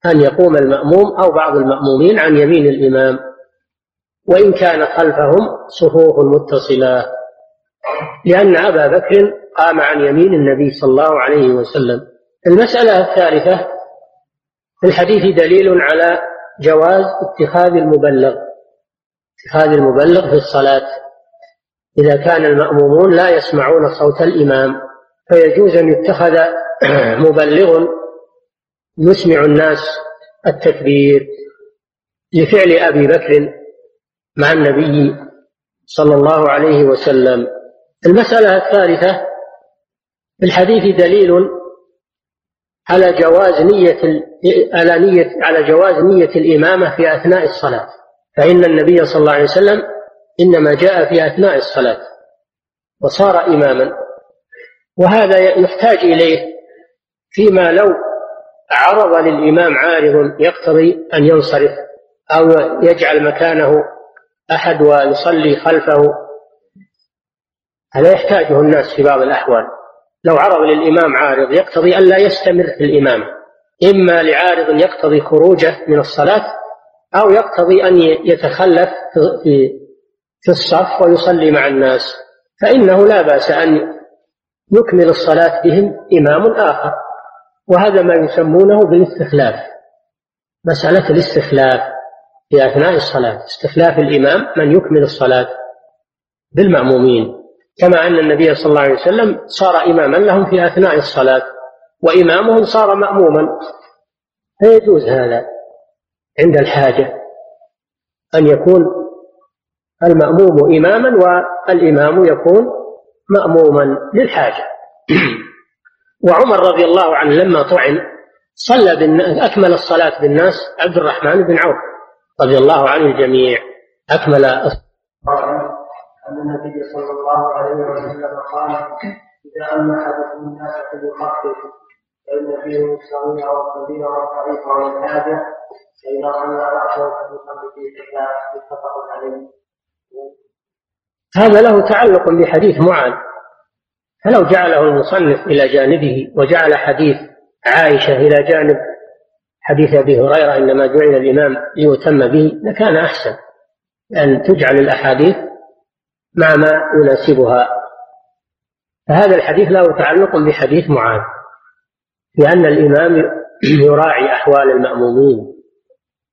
أن يقوم المأموم أو بعض المأمومين عن يمين الإمام وإن كان خلفهم صفوف متصلة لأن أبا بكر قام عن يمين النبي صلى الله عليه وسلم. المسألة الثالثة في الحديث دليل على جواز اتخاذ المبلغ. اتخاذ المبلغ في الصلاة. إذا كان المأمومون لا يسمعون صوت الإمام فيجوز أن يتخذ مبلغ يسمع الناس التكبير لفعل أبي بكر مع النبي صلى الله عليه وسلم. المسألة الثالثة في الحديث دليل على جواز نية على نية على جواز نية الإمامة في أثناء الصلاة. فإن النبي صلى الله عليه وسلم إنما جاء في أثناء الصلاة وصار إماما. وهذا يحتاج إليه فيما لو عرض للإمام عارض يقتضي أن ينصرف أو يجعل مكانه أحد ويصلي خلفه هذا يحتاجه الناس في بعض الأحوال. لو عرض للإمام عارض يقتضي أن لا يستمر في الإمامة. إما لعارض يقتضي خروجه من الصلاة أو يقتضي أن يتخلف في في الصف ويصلي مع الناس. فإنه لا بأس أن يكمل الصلاة بهم إمام آخر. وهذا ما يسمونه بالاستخلاف. مسألة الاستخلاف في أثناء الصلاة. استخلاف الإمام من يكمل الصلاة؟ بالمأمومين. كما أن النبي صلى الله عليه وسلم صار إماما لهم في أثناء الصلاة وإمامهم صار مأموما. فيجوز هذا عند الحاجة أن يكون المأموم إماما والإمام يكون مأموما للحاجة. وعمر رضي الله عنه لما طعن صلى بالناس أكمل الصلاة بالناس عبد الرحمن بن عوف رضي الله عن الجميع. أكمل أن النبي صلى الله عليه وسلم قال إذا أن أحدكم الناس فليخفف فإن فيهم الصغير والكبير والضعيف والحاجة فإذا صلى رأسه فليصلي في متفق عليه هذا له تعلق بحديث معاذ. فلو جعله المصنف إلى جانبه وجعل حديث عائشة إلى جانب حديث أبي هريرة إنما جعل الإمام ليتم به لكان أحسن أن تجعل الأحاديث مع ما يناسبها. فهذا الحديث له تعلق بحديث معاذ لأن الإمام يراعي أحوال المأمومين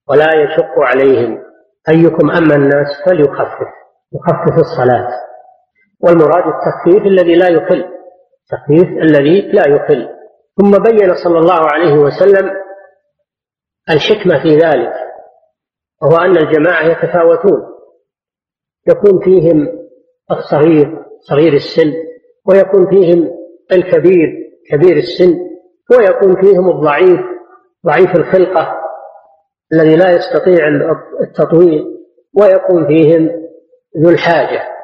ولا يشق عليهم أيكم أما الناس فليخفف يخفف الصلاة. والمراد التخفيف الذي لا يقل التخفيف الذي لا يقل. ثم بين صلى الله عليه وسلم الحكمة في ذلك وهو أن الجماعة يتفاوتون. يكون فيهم الصغير صغير السن ويكون فيهم الكبير كبير السن ويكون فيهم الضعيف ضعيف الخلقة الذي لا يستطيع التطويل ويكون فيهم ذو الحاجة.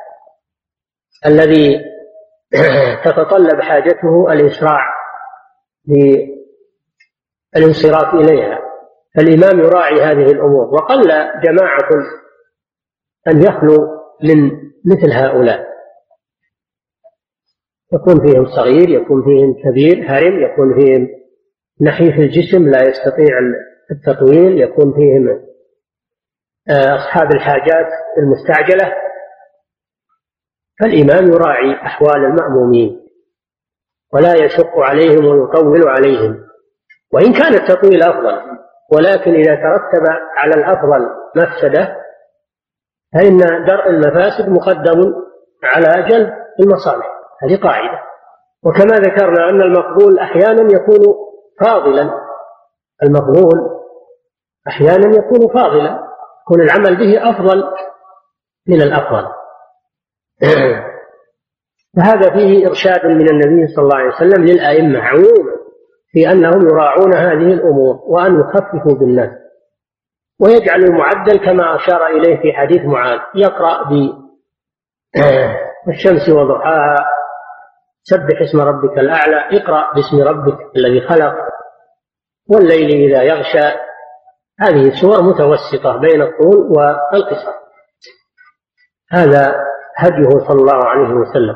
الذي تتطلب حاجته الإسراع للانصراف إليها. فالإمام يراعي هذه الأمور. وقل جماعة أن يخلو من مثل هؤلاء. يكون فيهم صغير يكون فيهم كبير هرم يكون فيهم نحيف الجسم لا يستطيع التطويل يكون فيهم آه، أصحاب الحاجات المستعجلة. فالإمام يراعي أحوال المأمومين ولا يشق عليهم ويطول عليهم وإن كان التطويل أفضل ولكن إذا ترتب على الأفضل مفسدة فإن درء المفاسد مقدم على جلب المصالح. هذه قاعدة. وكما ذكرنا أن المفضول أحيانا يكون فاضلا. المفضول أحيانا يكون فاضلا. يكون العمل به أفضل من الأفضل. فهذا فيه إرشاد من النبي صلى الله عليه وسلم للأئمة عموما في أنهم يراعون هذه الأمور وأن يخففوا بالناس ويجعل المعدل كما أشار إليه في حديث معاذ يقرأ بالشمس وضحاها سبح اسم ربك الأعلى اقرأ باسم ربك الذي خلق والليل إذا يغشى. هذه سور متوسطة بين الطول والقصر. هذا هديه صلى الله عليه وسلم.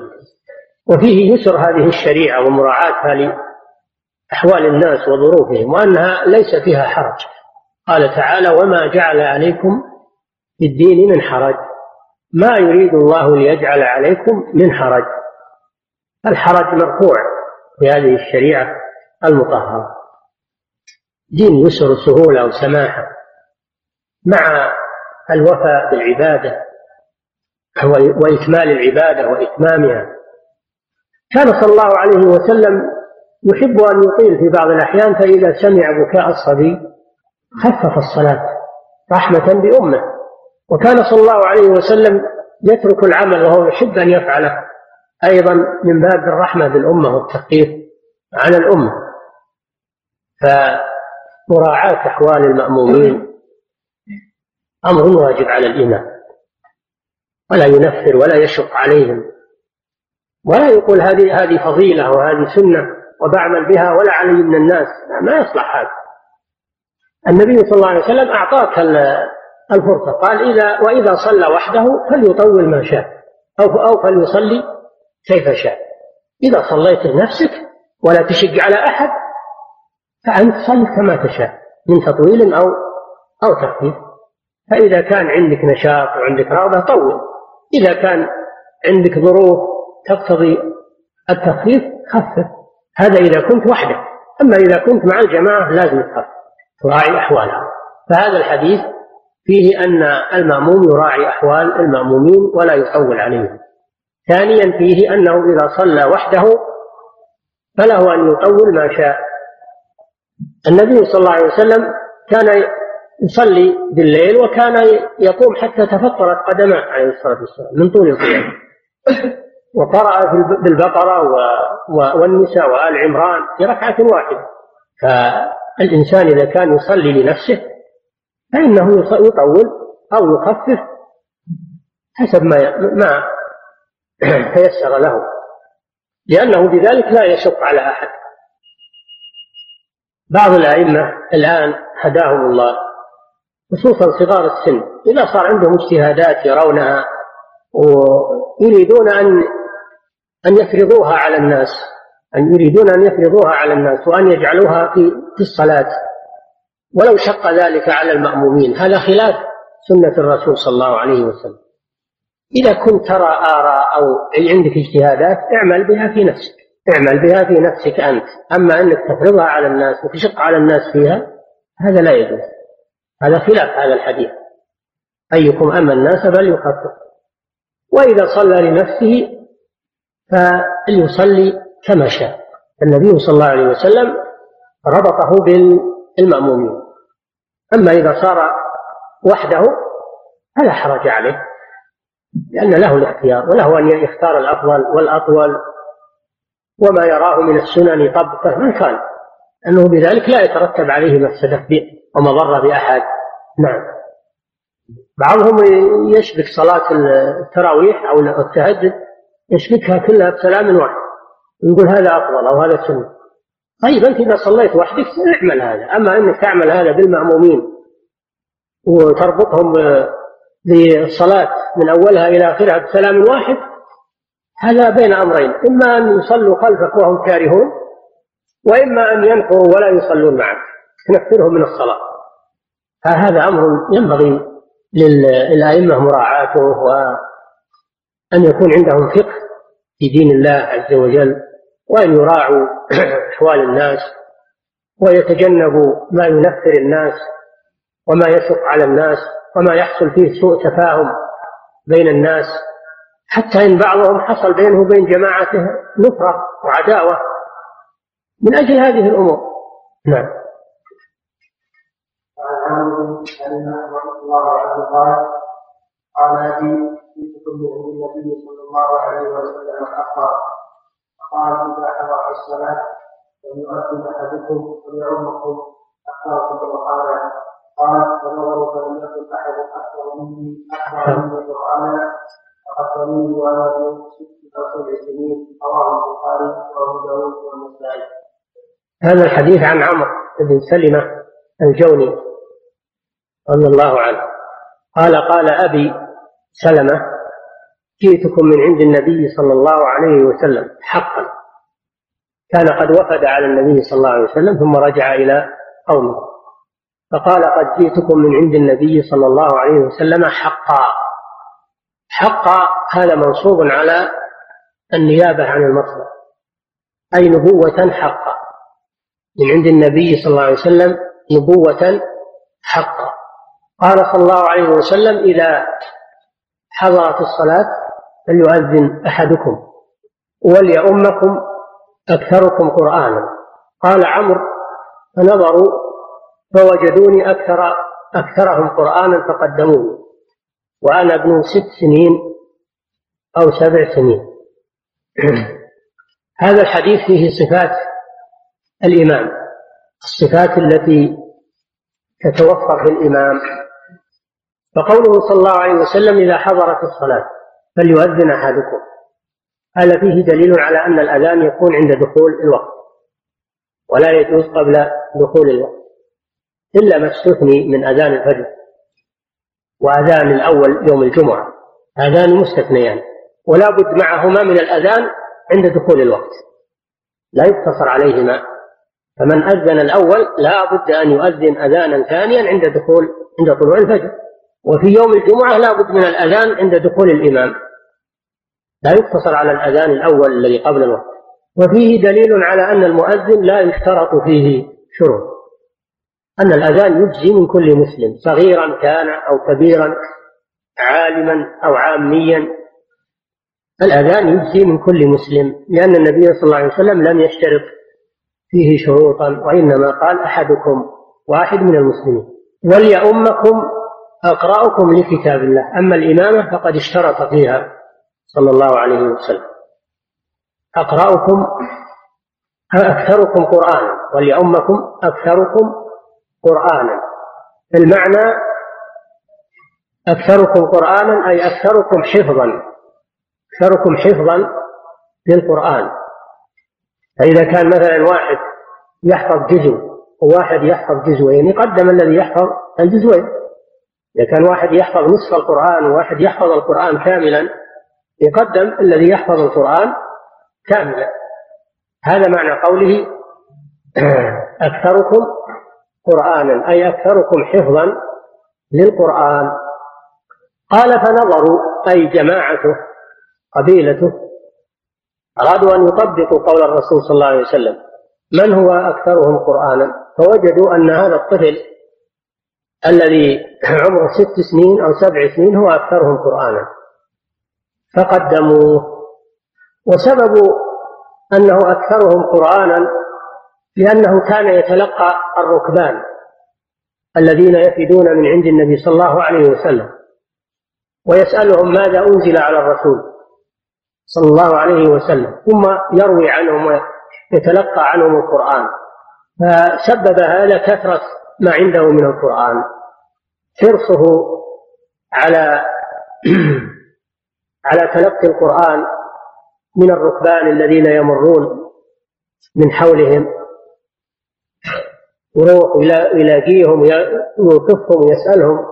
وفيه يسر هذه الشريعة ومراعاتها لأحوال الناس وظروفهم وأنها ليس فيها حرج. قال تعالى وما جعل عليكم في الدين من حرج. ما يريد الله ليجعل عليكم من حرج. الحرج مرفوع في هذه الشريعة المطهرة. دين يسر سهولة وسماحة. مع الوفاء بالعبادة وإكمال العبادة وإتمامها. كان صلى الله عليه وسلم يحب أن يطيل في بعض الأحيان فإذا سمع بكاء الصبي خفف الصلاة رحمة بأمه. وكان صلى الله عليه وسلم يترك العمل وهو يحب أن يفعله أيضا من باب الرحمة بالأمة والتخفيف على الأمة. فمراعاة أحوال المأمومين أمر واجب على الإمام ولا ينفر ولا يشق عليهم. ولا يقول هذه هذه فضيلة وهذه سنة وبعمل بها ولا علي من الناس. ما يصلح هذا. النبي صلى الله عليه وسلم أعطاك الفرصة. قال إذا وإذا صلى وحده فليطول ما شاء. أو أو فليصلي كيف شاء. إذا صليت لنفسك ولا تشق على أحد فأنت صل كما تشاء من تطويل أو أو تخفيف. فإذا كان عندك نشاط وعندك رغبة طول. إذا كان عندك ظروف تقتضي التخفيف خفف. هذا إذا كنت وحدك. أما إذا كنت مع الجماعة لازم تخفف تراعي أحوالها. فهذا الحديث فيه أن المأموم يراعي أحوال المأمومين ولا يطول عليهم. ثانيا فيه أنه إذا صلى وحده فله أن يطول ما شاء. النبي صلى الله عليه وسلم كان يصلي بالليل وكان يقوم حتى تفطرت قدماه عليه الصلاة والسلام من طول القيام وقرأ بالبقرة والنساء وآل عمران في ركعة واحدة. فالإنسان إذا كان يصلي لنفسه فإنه يطول أو يخفف حسب ما ما تيسر له. لأنه بذلك لا يشق على أحد. بعض الأئمة الآن هداهم الله. خصوصا صغار السن. إذا صار عندهم اجتهادات يرونها ويريدون أن أن يفرضوها على الناس. أن يريدون أن يفرضوها على الناس وأن يجعلوها في في الصلاة. ولو شق ذلك على المأمومين. هذا خلاف سنة الرسول صلى الله عليه وسلم. إذا كنت ترى آراء أو عندك اجتهادات اعمل بها في نفسك. اعمل بها في نفسك أنت. أما أنك تفرضها على الناس وتشق على الناس فيها هذا لا يجوز. هذا خلاف هذا الحديث. أيكم أما الناس فليخفف. وإذا صلى لنفسه فليصلي كما شاء. النبي صلى الله عليه وسلم ربطه بالمأمومين. أما إذا صار وحده فلا حرج عليه لأن له الاختيار وله أن يختار الأفضل والأطول. وما يراه من السنن يطبقه من كان أنه بذلك لا يترتب عليه مفسدة ومضرة بأحد. نعم. بعضهم يشبك صلاة التراويح أو التهجد يشبكها كلها بسلام واحد. ويقول هذا أفضل أو هذا سنة. طيب أنت إذا صليت وحدك اعمل هذا. أما أنك تعمل هذا بالمأمومين وتربطهم بالصلاة من أولها إلى آخرها بسلام واحد هذا بين أمرين. إما أن يصلوا خلفك وهم كارهون وإما أن ينفروا ولا يصلون معك تنفرهم من الصلاة. فهذا أمر ينبغي للأئمة مراعاته أن يكون عندهم فقه في دين الله عز وجل وأن يراعوا أحوال الناس ويتجنب ما ينفر الناس وما يشق على الناس وما يحصل فيه سوء تفاهم بين الناس حتى إن بعضهم حصل بينه وبين جماعته نفرة وعداوة. من أجل هذه الأمور. نعم. قال أبي جئتكم من النبي صلى الله عليه وسلم الأخبار قال إذا حضر الصلاة فليؤذن أحدكم وليعمكم أخباركم بالقرآن قال فنظروا فلم يكن أحد أكثر مني أكثر مني قرآنا فأخبرني وأنا ابن ست أو سبع سنين رواه البخاري وأبو داود والنسائي. هذا الحديث عن عمرو بن سلمة الجوني رضي الله عنه. قال قال أبي سلمة جئتكم من عند النبي صلى الله عليه وسلم حقا. كان قد وفد على النبي صلى الله عليه وسلم ثم رجع إلى قومه. فقال قد جئتكم من عند النبي صلى الله عليه وسلم حقا. حقا هذا منصوب على النيابة عن المصدر أي نبوة حقا. من عند النبي صلى الله عليه وسلم نبوة حقا قال صلى الله عليه وسلم إذا حضرت الصلاة فليؤذن أحدكم وليؤمكم أكثركم قرآنا. قال عمرو فنظروا فوجدوني أكثر أكثرهم قرآنا فقدموني وأنا ابن ست سنين أو سبع سنين. هذا الحديث فيه صفات الإمام الصفات التي تتوفر في الإمام فقوله صلى الله عليه وسلم إذا حضرت الصلاة فليؤذن أحدكم. هذا فيه دليل على أن الأذان يكون عند دخول الوقت ولا يجوز قبل دخول الوقت إلا ما استثني من أذان الفجر وأذان الأول يوم الجمعة. أذان مستثنيان ولا بد معهما من الأذان عند دخول الوقت. لا يقتصر عليهما. فمن أذن الأول لا بد أن يؤذن أذانا ثانيا عند دخول عند طلوع الفجر. وفي يوم الجمعة لا بد من الأذان عند دخول الإمام. لا يقتصر على الأذان الأول الذي قبل الوقت. وفيه دليل على أن المؤذن لا يشترط فيه شروط. أن الأذان يجزي من كل مسلم صغيرا كان أو كبيرا عالما أو عاميا. الأذان يجزي من كل مسلم لأن النبي صلى الله عليه وسلم لم يشترط فيه شروطا وإنما قال أحدكم واحد من المسلمين. وليؤمكم أقرأكم لكتاب الله. أما الإمامة فقد اشترط فيها صلى الله عليه وسلم. أقرأكم أكثركم قرآنا؟ وليؤمكم أكثركم قرآنا. المعنى أكثركم قرآنا أي أكثركم حفظا. أكثركم حفظا للقرآن. فإذا كان مثلا واحد يحفظ جزء وواحد يحفظ جزئين يقدم الذي يحفظ الجزئين. إذا كان واحد يحفظ نصف القرآن وواحد يحفظ القرآن كاملا يقدم الذي يحفظ القرآن كاملا. هذا معنى قوله أكثركم قرآنا أي أكثركم حفظا للقرآن. قال فنظروا أي جماعته قبيلته أرادوا أن يطبقوا قول الرسول صلى الله عليه وسلم من هو أكثرهم قرآنا؟ فوجدوا أن هذا الطفل الذي عمره ست سنين أو سبع سنين هو أكثرهم قرآنا. فقدموه. وسبب أنه أكثرهم قرآنا لأنه كان يتلقى الركبان الذين يفدون من عند النبي صلى الله عليه وسلم ويسألهم ماذا أنزل على الرسول. صلى الله عليه وسلم ثم يروي عنهم ويتلقى عنهم القرآن. فسبب هذا كثرة ما عنده من القرآن. حرصه على على تلقي القرآن من الركبان الذين يمرون من حولهم يروح يلاقيهم ويوقفهم ويسألهم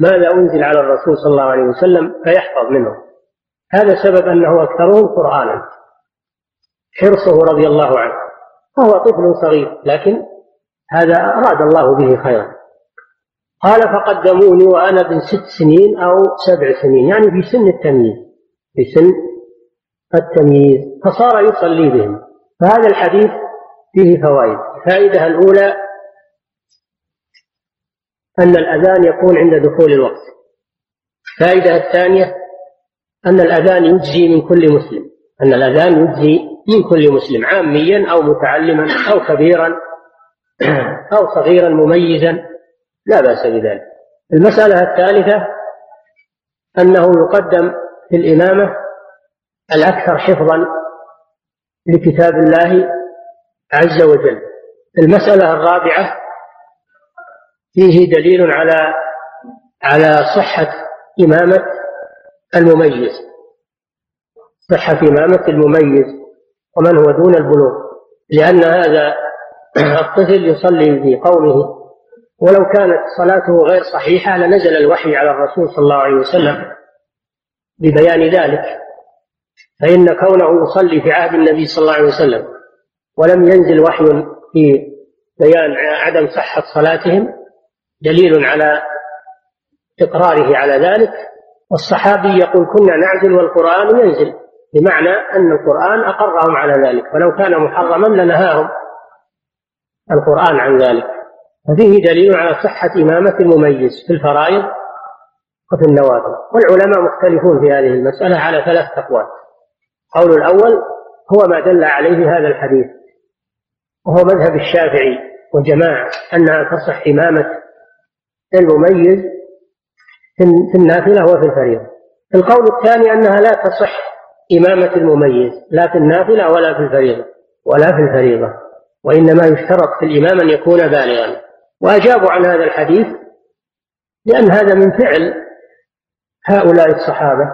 ماذا أنزل على الرسول صلى الله عليه وسلم فيحفظ منهم. هذا سبب أنه أكثرهم قرآنا. حرصه رضي الله عنه. وهو طفل صغير لكن هذا أراد الله به خيرا. قال فقدموني وأنا ابن ست سنين أو سبع سنين. يعني في سن التمييز. في سن التمييز. فصار يصلي بهم. فهذا الحديث فيه فوائد. الفائدة الأولى أن الأذان يكون عند دخول الوقت. الفائدة الثانية أن الأذان يجزي من كل مسلم. أن الأذان يجزي من كل مسلم عاميا أو متعلما أو كبيرا أو صغيرا مميزا. لا بأس بذلك. المسألة الثالثة أنه يقدم في الإمامة الأكثر حفظا لكتاب الله عز وجل. المسألة الرابعة فيه دليل على على صحة إمامة المميز. صحة إمامة المميز ومن هو دون البلوغ. لأن هذا الطفل يصلي في قومه. ولو كانت صلاته غير صحيحة لنزل الوحي على الرسول صلى الله عليه وسلم ببيان ذلك. فإن كونه يصلي في عهد النبي صلى الله عليه وسلم ولم ينزل وحي في بيان عدم صحة صلاتهم دليل على إقراره على ذلك والصحابي يقول كنا نعزل والقرآن ينزل بمعنى أن القرآن أقرهم على ذلك ولو كان محرما لنهاهم القرآن عن ذلك. ففيه دليل على صحة إمامة المميز في الفرائض وفي النوافل. والعلماء مختلفون في هذه المسألة على ثلاث أقوال. القول الأول هو ما دل عليه هذا الحديث وهو مذهب الشافعي وجماعة أنها تصح إمامة المميز في النافلة وفي الفريضة. القول الثاني أنها لا تصح إمامة المميز لا في النافلة ولا في الفريضة ولا في الفريضة وإنما يشترط في الإمام أن يكون بالغا. وأجابوا عن هذا الحديث لأن هذا من فعل هؤلاء الصحابة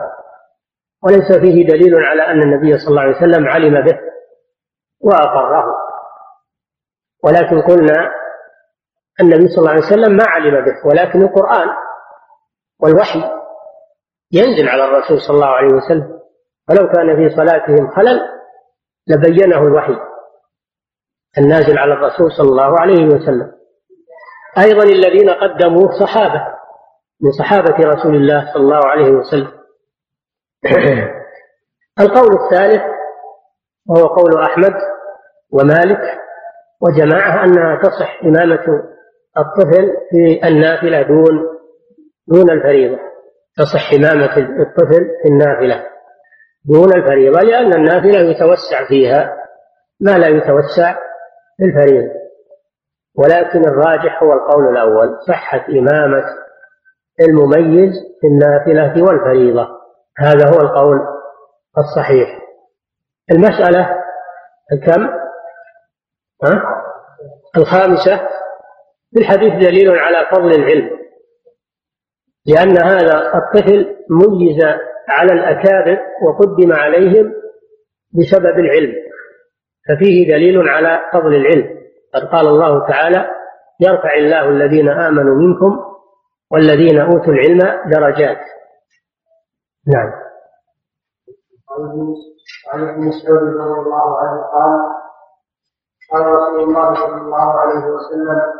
وليس فيه دليل على أن النبي صلى الله عليه وسلم علم به وأقره. ولكن قلنا النبي صلى الله عليه وسلم ما علم به ولكن القرآن والوحي ينزل على الرسول صلى الله عليه وسلم. ولو كان في صلاتهم خلل لبينه الوحي النازل على الرسول صلى الله عليه وسلم. أيضا الذين قدموا صحابة من صحابة رسول الله صلى الله عليه وسلم. القول الثالث وهو قول أحمد ومالك وجماعة أنها تصح إمامة الطفل في النافلة دون دون الفريضة تصح إمامة الطفل في النافلة. دون الفريضة لأن النافلة يتوسع فيها ما لا يتوسع في الفريضة. ولكن الراجح هو القول الأول صحة إمامة المميز في النافلة والفريضة. هذا هو القول الصحيح. المسألة الكم؟ ها؟ الخامسة في الحديث دليل على فضل العلم. لأن هذا الطفل ميز على الأكابر وقدم عليهم بسبب العلم ففيه دليل على فضل العلم. قد قال الله تعالى يرفع الله الذين آمنوا منكم والذين أوتوا العلم درجات. نعم. عن ابن مسعود رضي الله عنه قال قال رسول الله صلى الله عليه وسلم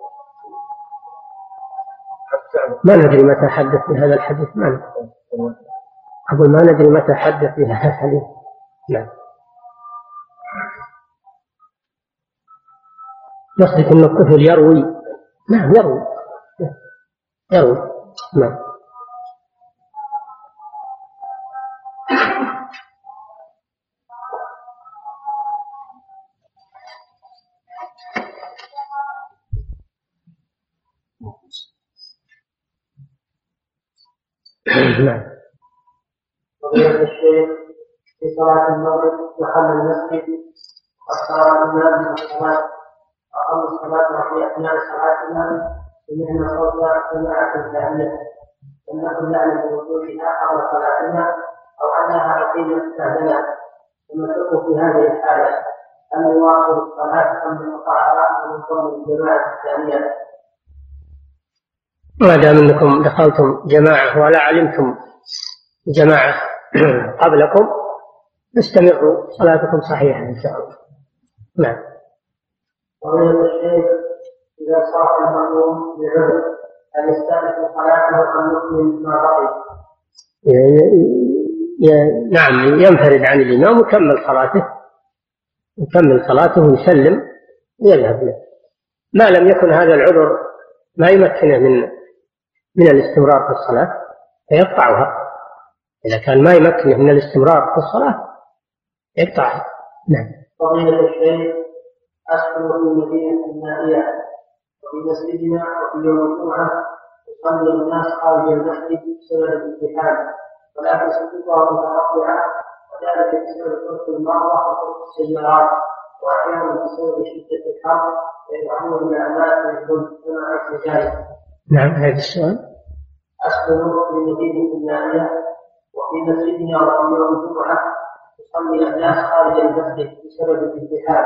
ما ندري متى حدث بهذا الحديث ما ندري. أقول ما ندري متى حدث بهذا الحديث. نعم. قصدك أن الطفل يروي. نعم يروي. يروي. نعم. نعم. فضيلة في صلاة المغرب دخل المسجد وصار الإمام من الصلاة أقام الصلاة في أثناء صلاتنا سمعنا صوت جماعة ثانية لم نكن نعلم بوجودها قبل صلاتنا أو أنها أقيمت بعدنا فنشك في هذه الحالة أن نواصل الصلاة أم نقطعها ونصلي الجماعة الثانية ما دام انكم دخلتم جماعة ولا علمتم جماعة قبلكم استمروا صلاتكم صحيحة إن شاء الله. نعم. الشيخ إذا صار المأموم بعذر هل يستأنف صلاته أم يكمل ما بقي؟ نعم ينفرد عن الإمام ويكمل صلاته. يكمل صلاته ويسلم ويذهب له. ما لم يكن هذا العذر ما يمكنه من من الاستمرار في الصلاة فيقطعها. إذا كان ما يمكنه من الاستمرار في الصلاة يقطعها. نعم. فضيلة الشيخ أسكن في المدينة النائية وفي مسجدنا وفي يوم الجمعة يصلي الناس خارج المسجد بسبب الازدحام ولكن صفوفها متقطعة وذلك بسبب طرق المرضى وطرق السيارات وأحيانا بسبب شدة الحر يدعون إلى أماكن الظلم كما عكس ذلك. نعم هذا السؤال. أسكن في المدينة النائية وفي مسجدنا وفي يوم الجمعة يصلي الناس خارج المسجد بسبب الازدحام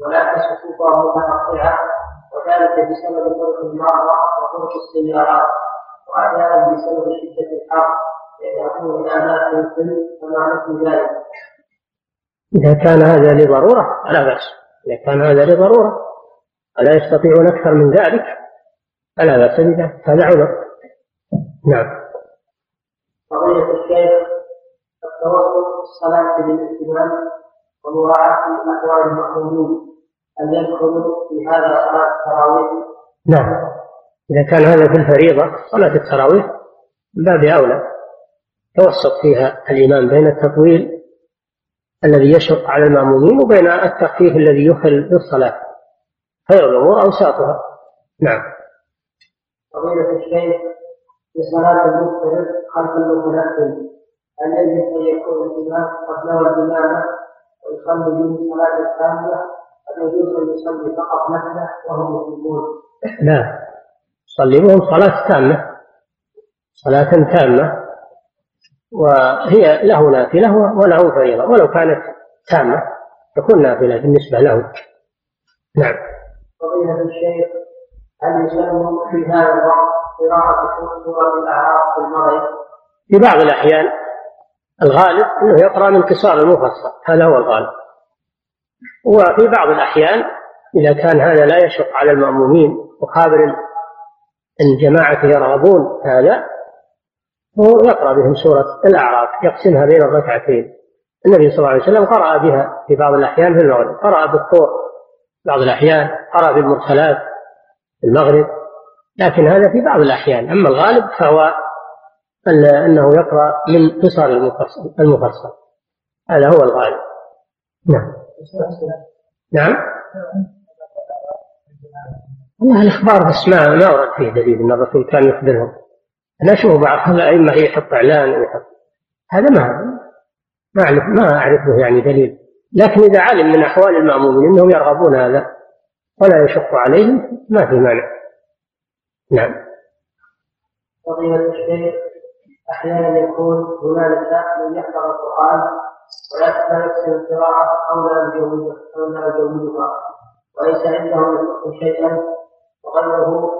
ولكن صفوفها متقطعة وذلك بسبب طرق المرضى وطرق السيارات. وأحيانا بسبب شدة الحر يذهبون إلى أماكن الظل كما مثل ذلك. إذا كان هذا لضرورة فلا بأس، إذا كان هذا لضرورة ولا يستطيعون أكثر من ذلك. فلا بأس بذلك، هذا عذر. نعم. قضية الشيخ التوسط في الصلاة بالاتباع ومراعاة أحوال المأمومين هل يدخل في هذا صلاة التراويح؟ نعم إذا كان هذا في الفريضة صلاة التراويح من باب أولى توسط فيها الإمام بين التطويل الذي يشق على المأمومين وبين التخفيف الذي يخل بالصلاة خير الأمور أوساطها نعم فضيلة الشيخ في صلاة المغترب خلف المتنفل هل يجب أن يكون الإمام قد نوى الإمامة ويصلي بهم صلاة كاملة أم يجوز أن يصلي فقط نفسه وهم مسلمون؟ لا يصلي بهم صلاة تامة صلاة تامة وهي له نافلة وله فريضة ولو كانت تامة تكون نافلة بالنسبة له. نعم. فضيلة الشيخ هل يسلم في هذا الوقت قراءة سورة الأعراف في المغرب؟ في بعض الأحيان الغالب أنه يقرأ من قصار المفصل هذا هو الغالب. وفي بعض الأحيان إذا كان هذا لا يشق على المأمومين وخابر أن جماعة يرغبون هذا هو يقرأ بهم سورة الأعراف يقسمها بين الركعتين. النبي صلى الله عليه وسلم قرأ بها في بعض الأحيان في المغرب قرأ بالطور بعض الأحيان قرأ بالمرسلات. المغرب لكن هذا في بعض الأحيان. أما الغالب فهو أنه يقرأ من قصر المفصل المفصل. هذا هو الغالب. نعم. نعم؟ والله الإخبار بس ما ما ورد فيه دليل أن الرسول كان يخبرهم. أنا أشوف بعض الأئمة يحط إعلان ويحط هذا ما ما أعرف ما أعرفه يعني دليل. لكن إذا علم من أحوال المأمومين أنهم يرغبون هذا. ولا يشق عليهم ما في مانع. نعم. فضيلة الشيخ أحيانا يكون هنالك من يحفظ القرآن ويحسن القراءة أو لا يجوزها أو لا يجوزها وليس عنده من شيئا وغيره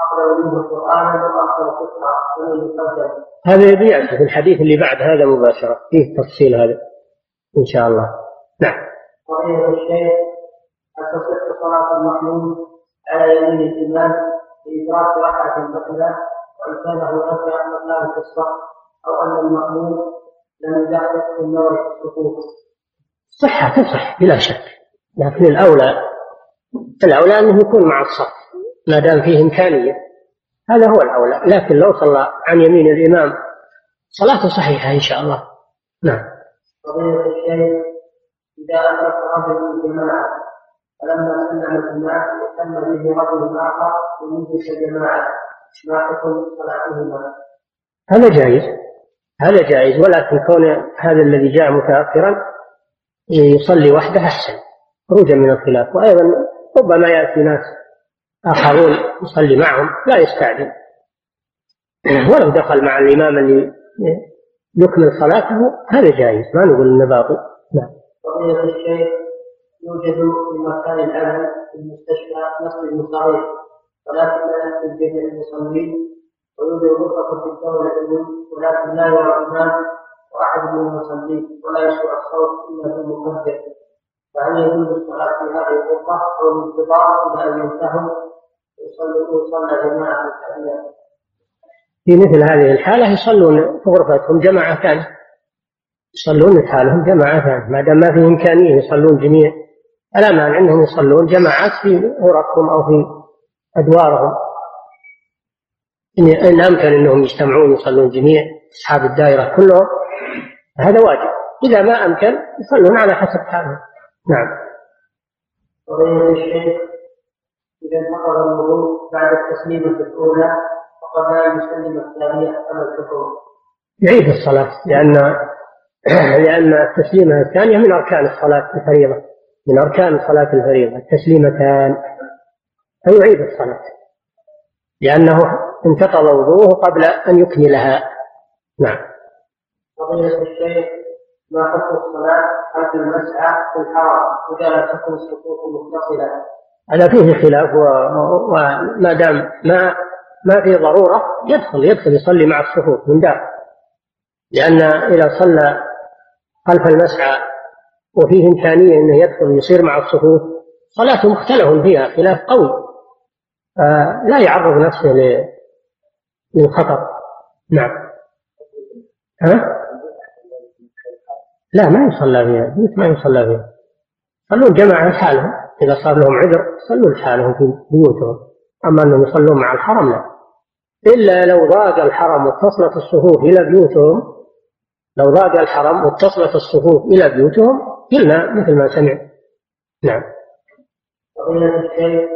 أقرأ منه القرآن وأكثر فقها ومن يقدم. هذا يبيع في الحديث اللي بعد هذا مباشرة. فيه تفصيل هذا إن شاء الله. نعم. فضيلة الشيخ هل تصح صلاة المحمود على يمين الإمام بإدراك ركعة مثلا وإن كان هناك مكان في الصف أو أن المأمون لم يدقق في في الصفوف. صحة تصح بلا شك. لكن الأولى الأولى أنه يكون مع الصف ما دام فيه إمكانية. هذا هو الأولى. لكن لو صلى عن يمين الإمام صلاته صحيحة إن شاء الله. نعم. فضيلة الشيخ إذا أدرك رجل من الجماعة فلما سلم الإمام اهتم به رجل آخر ومجلس الجماعة ما حكم صلاتهما؟ هذا جائز. هذا جائز ولكن كون هذا الذي جاء متأخرا يصلي وحده أحسن. خروجا من الخلاف. وأيضا ربما يأتي ناس آخرون يصلي معهم لا يستعجل. ولو دخل مع الإمام اللي يكمل صلاته هذا جائز. ما نقول إنه باطل. نعم. يوجد في مكان العمل في المستشفى مسجد صغير ولكن لا يأتي الجميع المصلين ويوجد غرفة في الدولة ولكن لا يرى الإمام وأحد من المصلين ولا يسمع الصوت إلا في المكبر. فهل يجوز الصلاة في هذه الغرفة أو الانتظار إلى أن ينتهوا؟ ويصلوا يصلى جماعة التحيات في مثل هذه الحالة يصلون في غرفتهم جماعة ثانية يصلون حالهم جماعة ثانية ما دام ما في إمكانية يصلون جميع. فلا مانع أنهم يصلون جماعات في غرفهم أو في أدوارهم. إن أمكن أنهم يجتمعون يصلون جميع أصحاب الدائرة كلهم هذا واجب. إذا ما أمكن يصلون على حسب حالهم. نعم. إذا انتقض الوضوء بعد التسليمة الأولى وقبل أن يسلم الثانية كما الحكم يعيد الصلاة لأن لأن التسليمة الثانية من أركان الصلاة الفريضة. من أركان صلاة الفريضة التسليمتان. فيعيد الصلاة لأنه انتقض وضوءه قبل أن يكملها. نعم. فضيلة الشيخ ما حكم الصلاة خلف المسعى في الحرم؟ إذا لم تكن الصفوف متصلة. هذا فيه خلاف وما دام ما ما في ضرورة يدخل يدخل يصلي مع الصفوف من داخل. لأن إذا صلى خلف المسعى وفيه إمكانية أنه يدخل ويصير مع الصفوف. صلاته مختلف فيها خلاف قوي. لا يعرض نفسه للخطر. نعم. ها؟ لا ما يصلى فيها. ما يصلى فيها. يصلون جماعة لحالهم إذا صار لهم عذر يصلون لحالهم في بيوتهم. أما أنهم يصلون مع الحرم لا. إلا لو ضاق الحرم واتصلت الصفوف إلى بيوتهم لو ضاق الحرم واتصلت الصفوف إلى بيوتهم قلنا مثل ما سمع. نعم. فضيلة الشيخ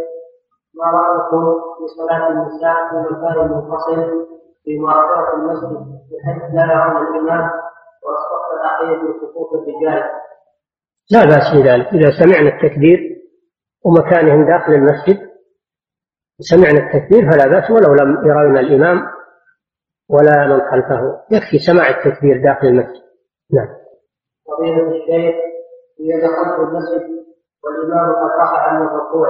ما رأيكم في صلاة النساء في مكان منفصل في مؤخرة المسجد بحيث لا يرون الإمام والصف الأخير من صفوف الرجال. لا بأس بذلك إذا سمعنا التكبير ومكانهم داخل المسجد سمعنا التكبير فلا بأس ولو لم يرون الإمام ولا من خلفه. يكفي سماع التكبير داخل المسجد. نعم. فضيلة الشيخ دخلت المسجد والإمام قد رفع من الركوع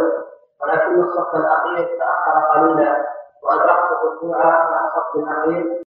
ولكن الصف الأخير تأخر قليلا وأدركت الركوع مع الصف الأخير.